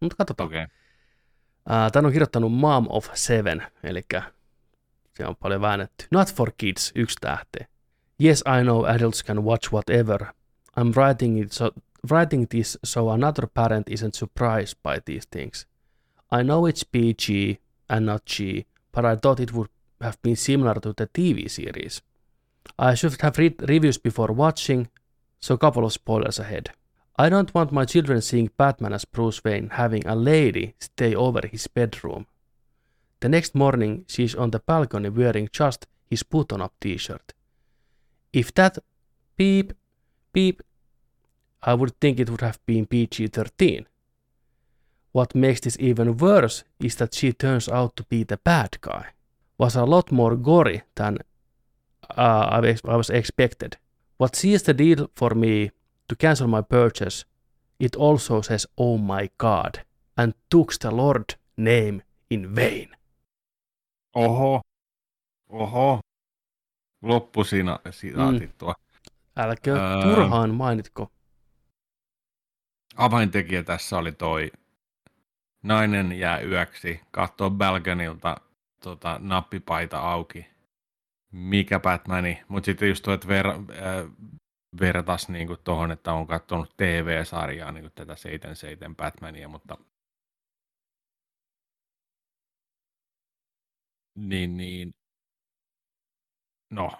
S1: Mutta katsotaan.
S2: Okei.
S1: Okay. Tämän on kirjoittanut Mom of Seven, eli se on paljon väännetty. Not for kids, yksi tähte. Yes, I know adults can watch whatever. I'm writing, it so, writing this so another parent isn't surprised by these things. I know it's PG and not G, but I thought it would have been similar to the TV series. I should have read reviews before watching, so a couple of spoilers ahead. I don't want my children seeing Batman as Bruce Wayne having a lady stay over his bedroom. The next morning, she's on the balcony wearing just his button up t shirt. If that beep, beep, I would think it would have been PG 13. What makes this even worse is that she turns out to be the bad guy. Was a lot more gory than uh, I, was, expected. What seals the deal for me to cancel my purchase, it also says, oh my god, and took the Lord name in vain.
S2: Oho. Oho. Loppu siinä sitaatit tuo.
S1: Älkää
S2: Ää.
S1: turhaan mainitko.
S2: Avaintekijä tässä oli toi nainen jää yöksi, katsoo balkonilta tota, nappipaita auki. Mikä Batmani, mutta sitten just tuo, että ver, äh, vertas niinku tuohon, että on katsonut TV-sarjaa, niinku tätä 77 Batmania, mutta niin, niin, no,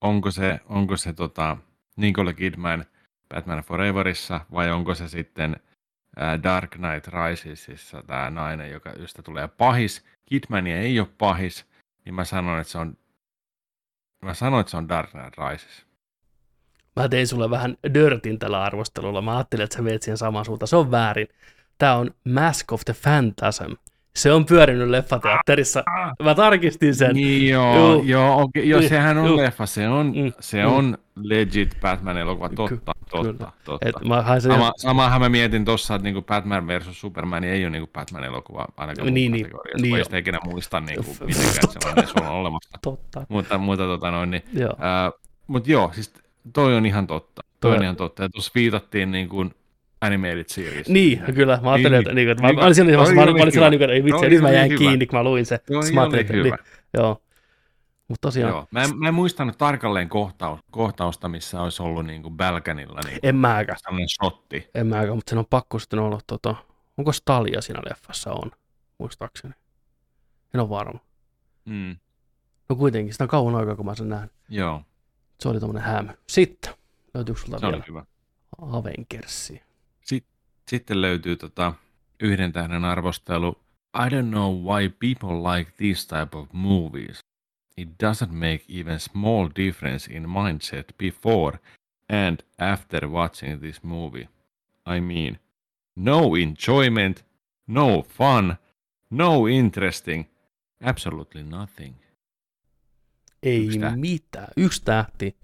S2: onko se, onko se tota, Nicole Kidman Batman Foreverissa vai onko se sitten ää, Dark Knight Risesissa tämä nainen, joka, josta tulee pahis. Kidmania ei ole pahis, niin mä sanon, että se on Mä sanoin, että se on Dark Knight Rises.
S1: Mä tein sulle vähän dörtin tällä arvostelulla. Mä ajattelin, että sä meet siihen samaan suuntaan. Se on väärin. Tää on Mask of the Phantasm. Se on pyörinyt leffateatterissa. Mä tarkistin sen.
S2: Niin joo,
S1: Juu.
S2: joo, okay, joo,
S1: Niin,
S2: sehän on
S1: juu.
S2: leffa, se on,
S1: Mm,
S2: se
S1: mm.
S2: on legit Batman-elokuva, totta, totta,
S1: Kyllä.
S2: totta.
S1: Et mä sen,
S2: Sama, samahan mä mietin tuossa, että niinku Batman versus Superman ei ole niinku Batman-elokuva ainakaan
S1: Niin, niin, niin jo.
S2: sitä ikinä muista niinku mitenkään, sellainen sulla on olemassa.
S1: totta.
S2: Mutta, mutta tota noin, niin,
S1: Joo.
S2: ää, mut joo, siis toi on ihan totta. Toi
S1: Toi-
S2: on ihan totta. Ja tuossa viitattiin niin kuin animated series.
S1: Niin, kyllä. Mä ajattelin,
S2: Niin,
S1: että, niin, että mä,
S2: niin,
S1: mä olin siinä vaiheessa, mä,
S2: oli
S1: mä olin sellainen, että ei vitsi, nyt mä jäin kiinni, kun mä luin se.
S2: Toi oli hyvä.
S1: niin, joo. Mutta tosiaan,
S2: Joo. Mä, en, mä en muistanut tarkalleen kohtaus, kohtausta, missä olisi ollut niin kuin Bälkänillä niin
S1: en mäkään.
S2: sellainen shotti.
S1: En mäkään, mutta sen on pakko sitten olla, tota, onko Stalia siinä leffassa on, muistaakseni. En ole varma.
S2: Mm.
S1: No kuitenkin, sitä on kauan aikaa, kun mä sen näin.
S2: Joo,
S1: Se oli tommonen hämy. Sitten, löytyykö sulta
S2: se
S1: vielä
S2: hyvä.
S1: Avengersia?
S2: Sitten löytyy tota yhden tähden arvostelu. I don't know why people like these type of movies. It doesn't make even small difference in mindset before and after watching this movie. I mean, no enjoyment, no fun, no interesting, absolutely nothing.
S1: Ei
S2: Yksi
S1: mitään. Yksi tähti.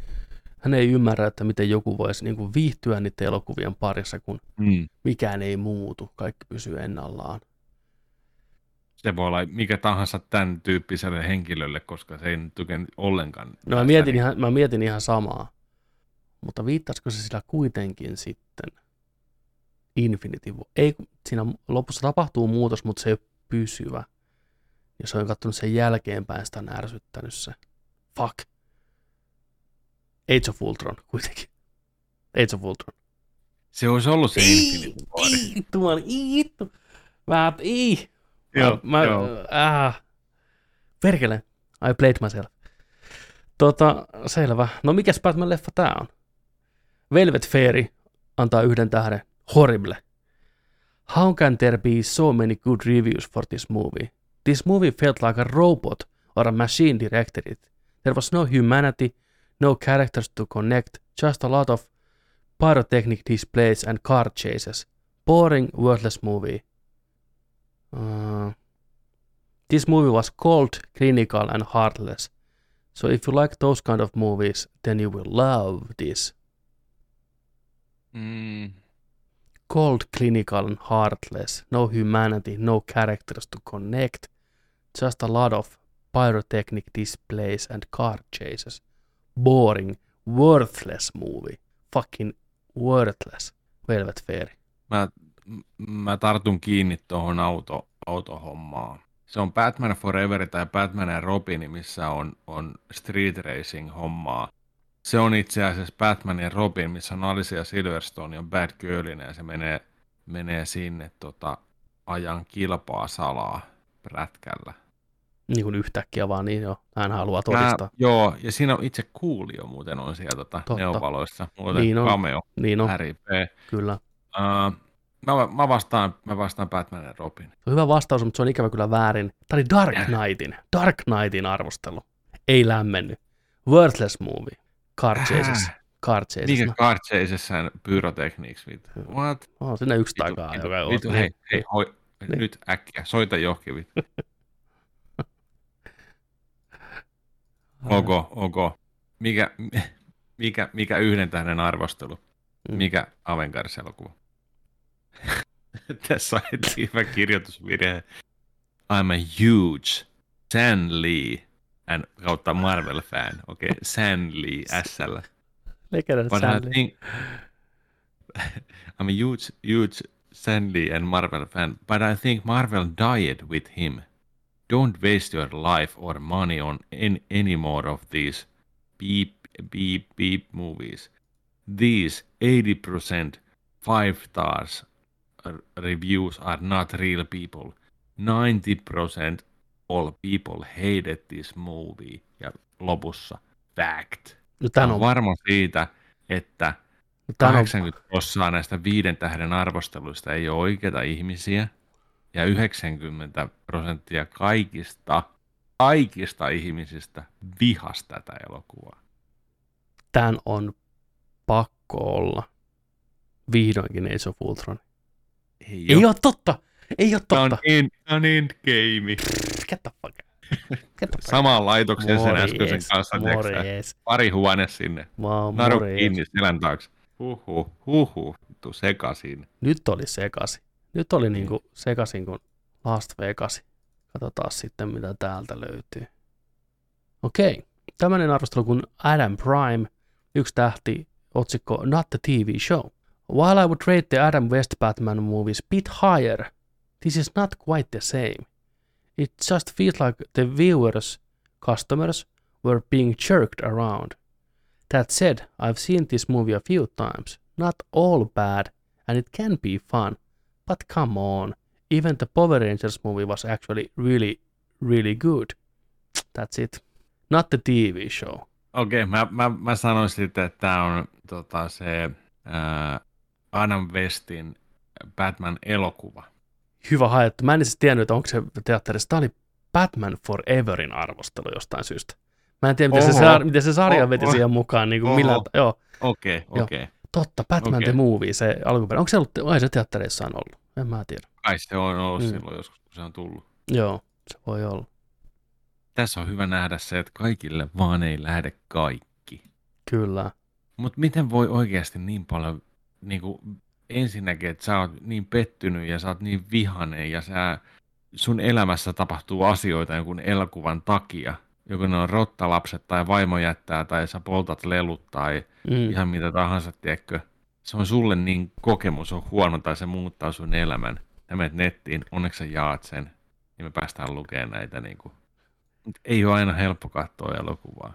S1: Hän ei ymmärrä, että miten joku voisi niin kuin viihtyä niiden elokuvien parissa, kun
S2: Mm.
S1: mikään ei muutu. Kaikki pysyy ennallaan.
S2: Se voi olla mikä tahansa tämän tyyppiselle henkilölle, koska se ei nyt tykänny ollenkaan.
S1: No mä mietin,
S2: niin-
S1: ihan, mä mietin ihan samaa. Mutta viittaisiko se sillä kuitenkin sitten Infinity War? Ei, siinä lopussa tapahtuu muutos, mutta se ei ole pysyvä. Jos on katsonut sen jälkeenpäin, sitä on ärsyttänyt se. Fuck. Age of Ultron kuitenkin. Age of Ultron.
S2: Se olisi ollut se Infinity War.
S1: vittu, olin, ei, vittu. Mä, ei.
S2: Joo,
S1: mä,
S2: joo.
S1: Äh, perkele. I played myself. Tota, selvä. No mikäs Batman-leffa tää on? Velvet Fairy antaa yhden tähden. Horrible. How can there be so many good reviews for this movie? This movie felt like a robot or a machine directed it. There was no humanity, no characters to connect, just a lot of pyrotechnic displays and car chases. Boring, worthless movie. Uh, this movie was cold, clinical, and heartless. So if you like those kind of movies, then you will love this.
S2: Mm.
S1: Cold, clinical, and heartless. No humanity, no characters to connect. Just a lot of pyrotechnic displays and car chases. Boring, worthless movie. Fucking worthless. Velvet Fairy.
S2: Mä, mä tartun kiinni tuohon auto, autohommaan. Se on Batman Forever tai Batman ja Robin, missä on, on street racing hommaa. Se on itse asiassa Batman ja Robin, missä on Alicia Silverstone on bad girlina ja se menee, menee sinne tota, ajan kilpaa salaa prätkällä.
S1: Niin kuin yhtäkkiä vaan niin jo. Hän haluaa
S2: Mä,
S1: todistaa.
S2: joo, ja siinä on itse kuulio muuten on siellä tota,
S1: Totta.
S2: neovaloissa. Muuten
S1: Niin on.
S2: cameo,
S1: Niin on,
S2: Harry P.
S1: kyllä.
S2: Uh, mä, mä, vastaan, mä vastaan Batman ja Robin.
S1: Hyvä vastaus, mutta se on ikävä kyllä väärin. Tämä oli Dark
S2: Äh.
S1: Knightin. Dark Knightin arvostelu. Ei lämmennyt. Worthless movie. Car chases. Car chases.
S2: Mikä
S1: No,
S2: Card Chasessähän Pyrotechnics, vittu. What?
S1: on siinä yksi
S2: Vitu,
S1: takaa.
S2: vitu,
S1: joka on-
S2: vitu, hei, hei, hoi,
S1: Niin.
S2: nyt äkkiä, soita johonkin, Ok, ok. Mikä, mikä, mikä yhden tähden arvostelu?
S1: Mm.
S2: Mikä Avengers-elokuva? Tässä on hyvä kirjoitusvirhe. I'm a huge Stan Lee and kautta Marvel fan. Okei, okay, Stan Lee, SL.
S1: Legendary
S2: But
S1: Stanley.
S2: I think I'm a huge, huge Stan Lee and Marvel fan, but I think Marvel died with him. Don't waste your life or money on in, any more of these beep, beep, beep movies. These 80% five stars reviews are not real people. 90% all people hated this movie. Ja lopussa fact.
S1: No, tän
S2: Mä
S1: on,
S2: oon varma siitä, että
S1: on,
S2: 80 prosenttia näistä viiden tähden arvosteluista ei ole oikeita ihmisiä, ja 90 prosenttia kaikista, kaikista ihmisistä vihas tätä elokuvaa.
S1: tän on pakko olla. Vihdoinkin Age of Ultron.
S2: Ei,
S1: Ei ole totta! Ei ole
S2: Tämä on,
S1: totta!
S2: in, tämä on endgame.
S1: Get the fuck
S2: Samaan laitokseen sen äskeisen kanssa.
S1: morjes.
S2: Pari huone sinne.
S1: Wow,
S2: Naru kiinni selän taakse. Huhu, huhu, vittu sekasin.
S1: Nyt oli sekasi. Nyt oli niinku sekasin kuin Las Vegas. Katsotaan sitten, mitä täältä löytyy. Okei. Tämmöinen arvostelu kuin Adam Prime, yksi tähti, otsikko Not the TV Show. While I would rate the Adam West Batman movies bit higher, this is not quite the same. It just feels like the viewers, customers, were being jerked around. That said, I've seen this movie a few times. Not all bad, and it can be fun. But come on, even the Power Rangers movie was actually really, really good. That's it. Not the TV show.
S2: Okei, okay, mä, mä, mä sanoin sitten, että tämä on tota, se ää, Adam Westin Batman-elokuva.
S1: Hyvä haettu. Mä en siis tiennyt, että onko se teatterissa. Tämä oli Batman Foreverin arvostelu jostain syystä. Mä en tiedä, miten, se,
S2: Oho.
S1: miten se sarja
S2: Oho.
S1: veti siihen mukaan. Niin kuin
S2: Oho.
S1: millään, joo,
S2: Okei, okay, okei. Okay.
S1: Totta, Batman
S2: Okei.
S1: the Movie, se alkuperäinen. Onko se ollut, ai se teattereissa on ollut? En mä tiedä.
S2: Kai se on ollut
S1: Mm.
S2: silloin joskus, kun se on tullut.
S1: Joo, se voi olla.
S2: Tässä on hyvä nähdä se, että kaikille vaan ei lähde kaikki.
S1: Kyllä.
S2: Mutta miten voi oikeasti niin paljon, niin kuin ensinnäkin, että sä oot niin pettynyt ja sä oot niin vihainen ja sä, sun elämässä tapahtuu asioita jonkun elokuvan takia. Joku ne on rottalapset tai vaimo jättää tai sä poltat lelut tai
S1: Mm.
S2: ihan mitä tahansa, tiedätkö. Se on sulle niin kokemus on huono tai se muuttaa sun elämän. Ja menet nettiin, onneksi sä jaat sen, niin me päästään lukemaan näitä. Niin kuin. Mut ei ole aina helppo katsoa elokuvaa.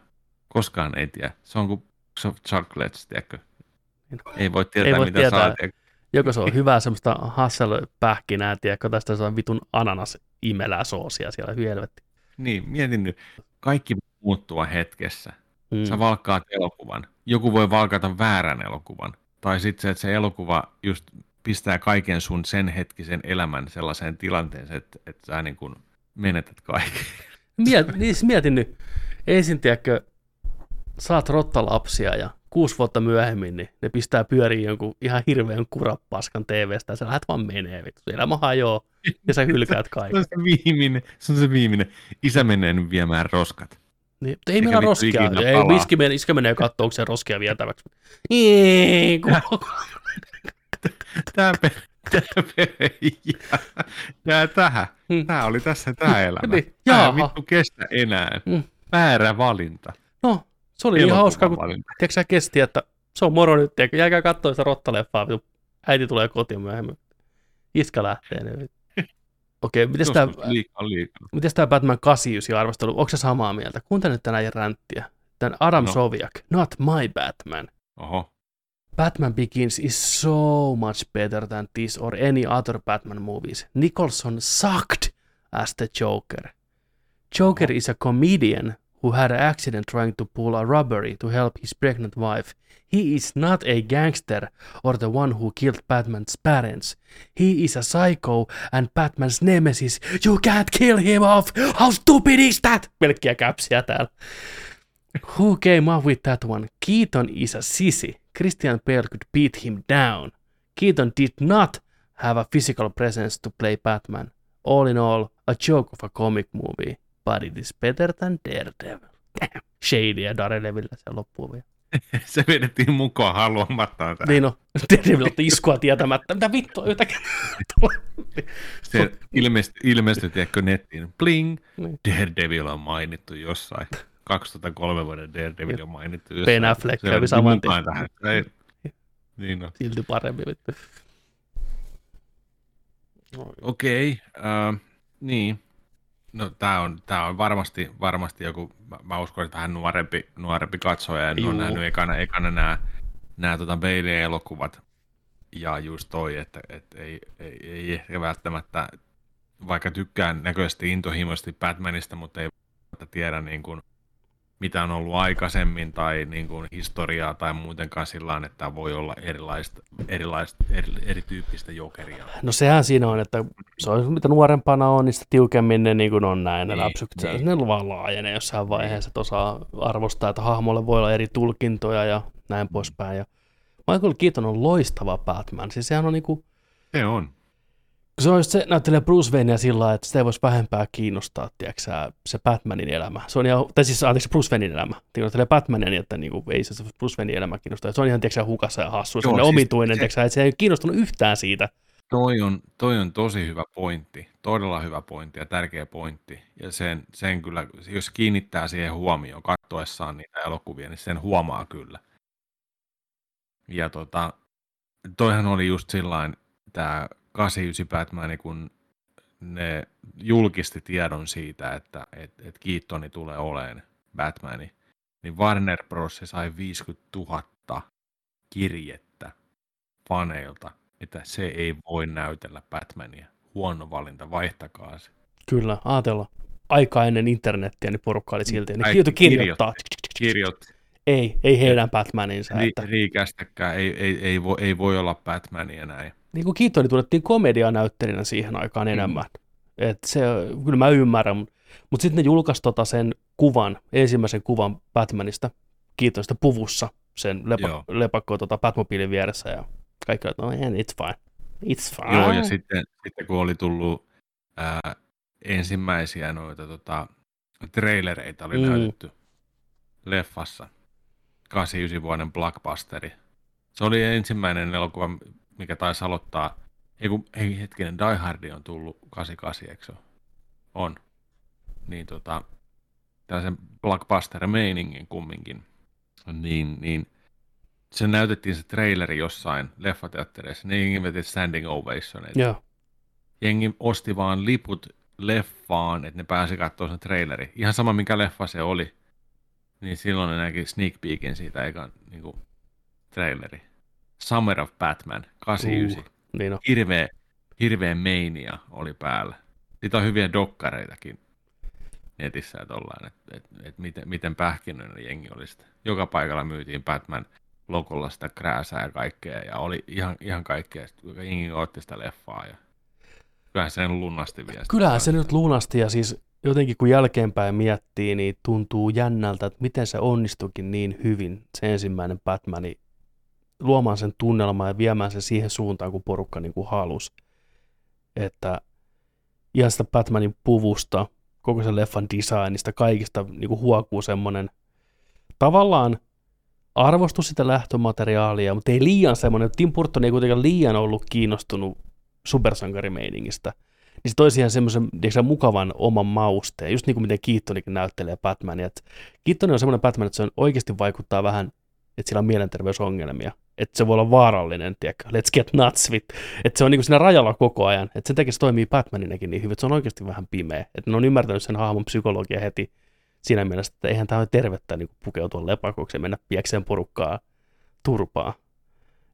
S2: Koskaan ei tiedä. Se on kuin of chocolates, tiedätkö. Ei voi tietää,
S1: Ei voi
S2: mitä
S1: tietää.
S2: saa. Tiedätkö.
S1: Joko se on hyvää semmoista hasselpähkinää, tiedätkö, tästä se on vitun ananas imelää soosia siellä, helvetti.
S2: Niin, mietin nyt. Kaikki muuttua hetkessä.
S1: Mm.
S2: Sä valkkaat elokuvan. Joku voi valkata väärän elokuvan. Tai sitten se, että se elokuva just pistää kaiken sun sen hetkisen elämän sellaiseen tilanteeseen, että, että sä niin kuin menetät kaiken.
S1: Miet, niin siis mietin nyt, ensin tiedätkö, saat rottalapsia ja kuusi vuotta myöhemmin, niin ne pistää pyöriin jonkun ihan hirveän kurapaskan TVstä ja sä lähdet vaan menee, vittu. Elämä hajoaa ja sä hylkäät
S2: Se
S1: kaiken.
S2: on se viimeinen. Se on se viimeinen. Isä menee nyt viemään roskat.
S1: Niin, mutta ei
S2: Eikä
S1: meillä roskia. Ei, iskä menee, iskä menee katsoa, onko se roskia vietäväksi. Ei, kun...
S2: Tää jää, jää tähän.
S1: Hmm.
S2: Tää oli tässä tää elämä.
S1: Niin,
S2: ei vittu kestä enää.
S1: Hmm.
S2: Väärä valinta.
S1: No, se oli ihan hauska, kun tiedätkö, sä kesti, että se on moro nyt, tiedätkö, jääkää katsoa sitä rottaleffaa, vittu. äiti tulee kotiin myöhemmin. Iskä lähtee. Niin. Okei, mites tää,
S2: Joskus liikaa liikaa.
S1: mites tää Batman 89 arvostelu, onko se samaa mieltä? Kuuntele nyt tänään ränttiä. Tän Adam
S2: No.
S1: Soviak, not my Batman.
S2: Oho.
S1: Batman Begins is so much better than this or any other Batman movies. Nicholson sucked as the Joker. Joker is a comedian who had an accident trying to pull a robbery to help his pregnant wife. He is not a gangster or the one who killed Batman's parents. He is a psycho and Batman's nemesis. You can't kill him off! How stupid is that? Pelkkiä käpsiä täällä. Who came up with that one? Keaton is a sissy. Christian Bale could beat him down. Keaton did not have a physical presence to play Batman. All in all, a joke of a comic movie, but it is better than Daredevil. Shady ja Daredevil siellä loppuun vielä.
S2: Se vedettiin mukaan haluamattaan tähän.
S1: Niin no, Daredevil otti iskua tietämättä. Mitä vittua yhtäkkiä?
S2: Se ilmestyi, ilmestyi tiedätkö, nettiin. Bling!
S1: Niin.
S2: Daredevil on mainittu jossain. 2003 vuoden Daredevil on mainittu jossain.
S1: Ben Affleck
S2: Se
S1: kävi saman tien.
S2: tähän. Ei- Niin no.
S1: Silti parempi vittu.
S2: Okei, okay, uh, niin. No tää on, tää on varmasti, varmasti joku, mä, mä uskon, että vähän nuorempi, nuorempi katsoja, en
S1: Juu.
S2: ole nähnyt ekana, ekana nämä, nämä tota Bailey-elokuvat. Ja just toi, että, että ei, ei, ei ehkä välttämättä, vaikka tykkään näköisesti intohimoisesti Batmanista, mutta ei välttämättä tiedä niin kuin, mitä on ollut aikaisemmin tai niin kuin historiaa tai muutenkaan sillä tavalla, että voi olla erilaista, erilaista eri, erityyppistä jokeria.
S1: No sehän siinä on, että se on, mitä nuorempana on, niin sitä tiukemmin ne niin kuin on näin, ne
S2: Niin,
S1: läpsyt.
S2: niin.
S1: Ne vaan laajenee jossain vaiheessa, että osaa arvostaa, että hahmolle voi olla eri tulkintoja ja näin poispäin. Ja Michael Keaton on loistava Batman. Siis sehän on niinku,
S2: Se on.
S1: Se just se, näyttelee Bruce Waynea sillä että sitä ei voisi vähempää kiinnostaa, tiedätkö, se Batmanin elämä. Se on ihan, tai siis anteeksi, Bruce Waynein elämä. Näyttelee Batmania, niin että niin kuin, ei se Bruce Waynein elämä kiinnostaa. Se on ihan, tiedätkö, hukassa ja hassu, se on siis omituinen, se, että se ei kiinnostunut yhtään siitä.
S2: Toi on, toi on tosi hyvä pointti, todella hyvä pointti ja tärkeä pointti. Ja sen, sen kyllä, jos kiinnittää siihen huomioon katsoessaan niitä elokuvia, niin sen huomaa kyllä. Ja tota, toihan oli just sillain tämä 89 Batman, kun ne julkisti tiedon siitä, että et, et Keatoni tulee oleen Batmani, niin Warner Bros. sai 50 000 kirjettä faneilta, että se ei voi näytellä Batmania. Huono valinta, vaihtakaa se.
S1: Kyllä, ajatella. Aika ennen internettiä, niin porukka oli silti. Ne niin kirjoittaa.
S2: Kirjoitti.
S1: Ei, ei heidän Batmaninsa.
S2: Ri, että... Riikästäkään, ei, ei, ei, voi, ei voi olla Batmania näin.
S1: Niin kuin Keatoni tunnettiin komedianäyttelijänä siihen aikaan mm. enemmän. Et se, kyllä mä ymmärrän, mutta sitten ne julkaisi tota sen kuvan, ensimmäisen kuvan Batmanista, Keatonista puvussa, sen lepa, lepakko tota Batmobiilin vieressä ja kaikki että no, it's fine. It's fine.
S2: Joo, ja sitten, sitten kun oli tullut ää, ensimmäisiä noita tota, trailereita oli mm. näytetty leffassa, 89 vuoden blockbusteri. Se oli ensimmäinen elokuva, mikä taisi aloittaa, ei, kun, ei hetkinen, Die Hard on tullut 88, eikö se On. Niin tota, tällaisen blockbuster-meiningin kumminkin. Niin, niin se näytettiin se traileri jossain leffateattereissa, niin jengi veti standing ovationeita.
S1: Joo.
S2: Jengi osti vaan liput leffaan, että ne pääsi katsoa sen traileri. Ihan sama, mikä leffa se oli. Niin silloin ne näki sneak peekin siitä eikä niinku, traileri. Summer of Batman, 89. Uh,
S1: niin on.
S2: Hirveä, hirveä meinia oli päällä. Siitä on hyviä dokkareitakin netissä, että ollaan, että, että, että miten, miten pähkinöinen jengi oli sitä. Joka paikalla myytiin Batman logolla sitä krääsää ja kaikkea, ja oli ihan, ihan kaikkea. Sitten jengi otti sitä leffaa, ja kyllähän se lunasti vielä.
S1: Kyllähän se nyt lunasti, ja siis jotenkin kun jälkeenpäin miettii, niin tuntuu jännältä, että miten se onnistukin niin hyvin, se ensimmäinen Batmani, luomaan sen tunnelman ja viemään sen siihen suuntaan, kun porukka niin kuin halusi. Että ihan sitä Batmanin puvusta, koko sen leffan designista, kaikista niin kuin huokuu semmoinen tavallaan arvostus sitä lähtömateriaalia, mutta ei liian semmoinen, Tim Burton ei kuitenkaan liian ollut kiinnostunut supersankarimeiningistä – niin se toi siihen semmoisen mukavan oman mausteen, just niin kuin miten Keatonikin näyttelee Batmania. Et Keaton on semmoinen Batman, että se on oikeasti vaikuttaa vähän, että sillä on mielenterveysongelmia. Että se voi olla vaarallinen, tiedätkö? Let's get nuts with. Että se on niin siinä rajalla koko ajan. Että sen takia se toimii Batmaninakin niin hyvin, että se on oikeasti vähän pimeä. Että ne on ymmärtänyt sen hahmon psykologia heti siinä mielessä, että eihän tämä ole tervettä niin pukeutua lepakoksi ja mennä piekseen porukkaa turpaa.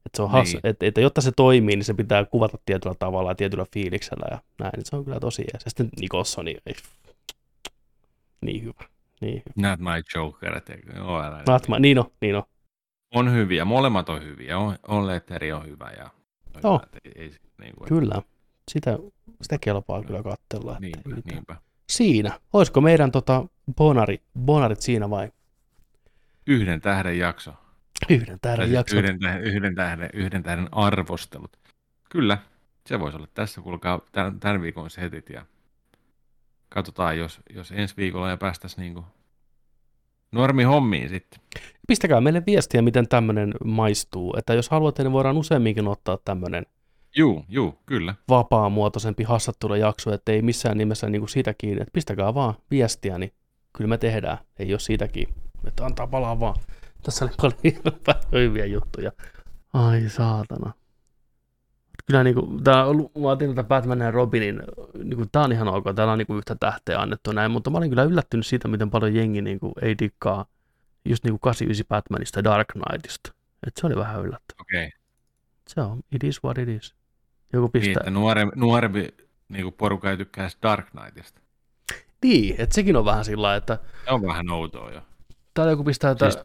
S1: Että se on niin. että, että jotta se toimii, niin se pitää kuvata tietyllä tavalla ja tietyllä fiiliksellä ja näin, niin se on kyllä tosi jees. Ja sitten Nikosson, niin, niin hyvä. Niin hyvä.
S2: Not my Joker.
S1: Not my, niin on, niin on.
S2: On hyviä, molemmat on hyviä. On, on Letteri on hyvä ja
S1: oh. ei, ei, niin kuin, Kyllä, sitä, sitä kelpaa kyllä katsella.
S2: Niinpä, että, niinpä.
S1: Siinä. Olisiko meidän tota, bonari, bonarit siinä vai?
S2: Yhden tähden jakso.
S1: Yhden tähden siis jakso.
S2: Yhden, tähden, yhden, tähden, yhden tähden arvostelut. Kyllä, se voisi olla tässä, kuulkaa tämän, tämän viikon setit ja katsotaan, jos, jos ensi viikolla ja päästäisiin niin normi hommiin sitten.
S1: Pistäkää meille viestiä, miten tämmöinen maistuu. Että jos haluatte, niin voidaan useamminkin ottaa tämmöinen
S2: Juu, juu, kyllä.
S1: vapaamuotoisempi hassattuna jakso, että ei missään nimessä niin kuin siitä kiinni. Että pistäkää vaan viestiä, niin kyllä me tehdään. Ei ole siitäkin. Että antaa palaa vaan. Tässä oli paljon, paljon hyviä juttuja. Ai saatana. Kyllä niinku, tää, mä otin tätä Batman ja Robinin, niinku, tää on ihan ok, täällä on niinku yhtä tähteä annettu näin, mutta mä olin kyllä yllättynyt siitä, miten paljon jengi niinku, ei dikkaa just niinku 89 Batmanista ja Dark Knightista. Et se oli vähän yllättävää.
S2: Okei. Okay.
S1: Se on, it is what it is. Joku pistää. Niin,
S2: että nuorempi, nuorempi niinku porukka ei tykkää Dark Knightista.
S1: Niin, että sekin on vähän sillä että...
S2: Se on vähän outoa jo.
S1: Täällä joku pistää, että...
S2: Siis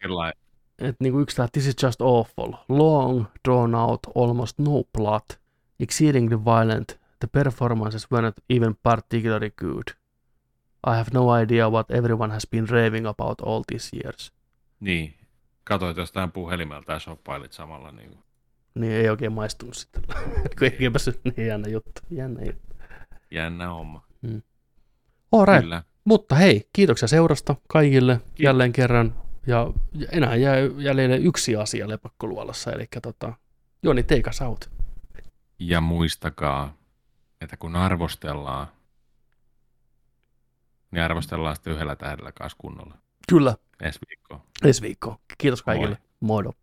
S1: että niinku yksi tämä This is just awful. Long, drawn out, almost no plot. Exceedingly violent. The performances were not even particularly good. I have no idea what everyone has been raving about all these years.
S2: Niin. Katoit jostain puhelimelta ja shoppailit samalla. Niin kuin.
S1: niin ei oikein maistunut sitten. kun ei päässyt, niin jännä juttu. Jännä juttu.
S2: Jännä homma.
S1: All right.
S2: Kyllä.
S1: Mutta hei, kiitoksia seurasta kaikille
S2: Kiitos.
S1: jälleen kerran. Ja enää jää jäljelle yksi asia lepakkoluolassa, eli tota, Joni, take us out.
S2: Ja muistakaa, että kun arvostellaan, niin arvostellaan sitten yhdellä tähdellä kanssa kunnolla.
S1: Kyllä,
S2: Ensi viikkoon.
S1: ensi viikkoon. Kiitos kaikille. Moido.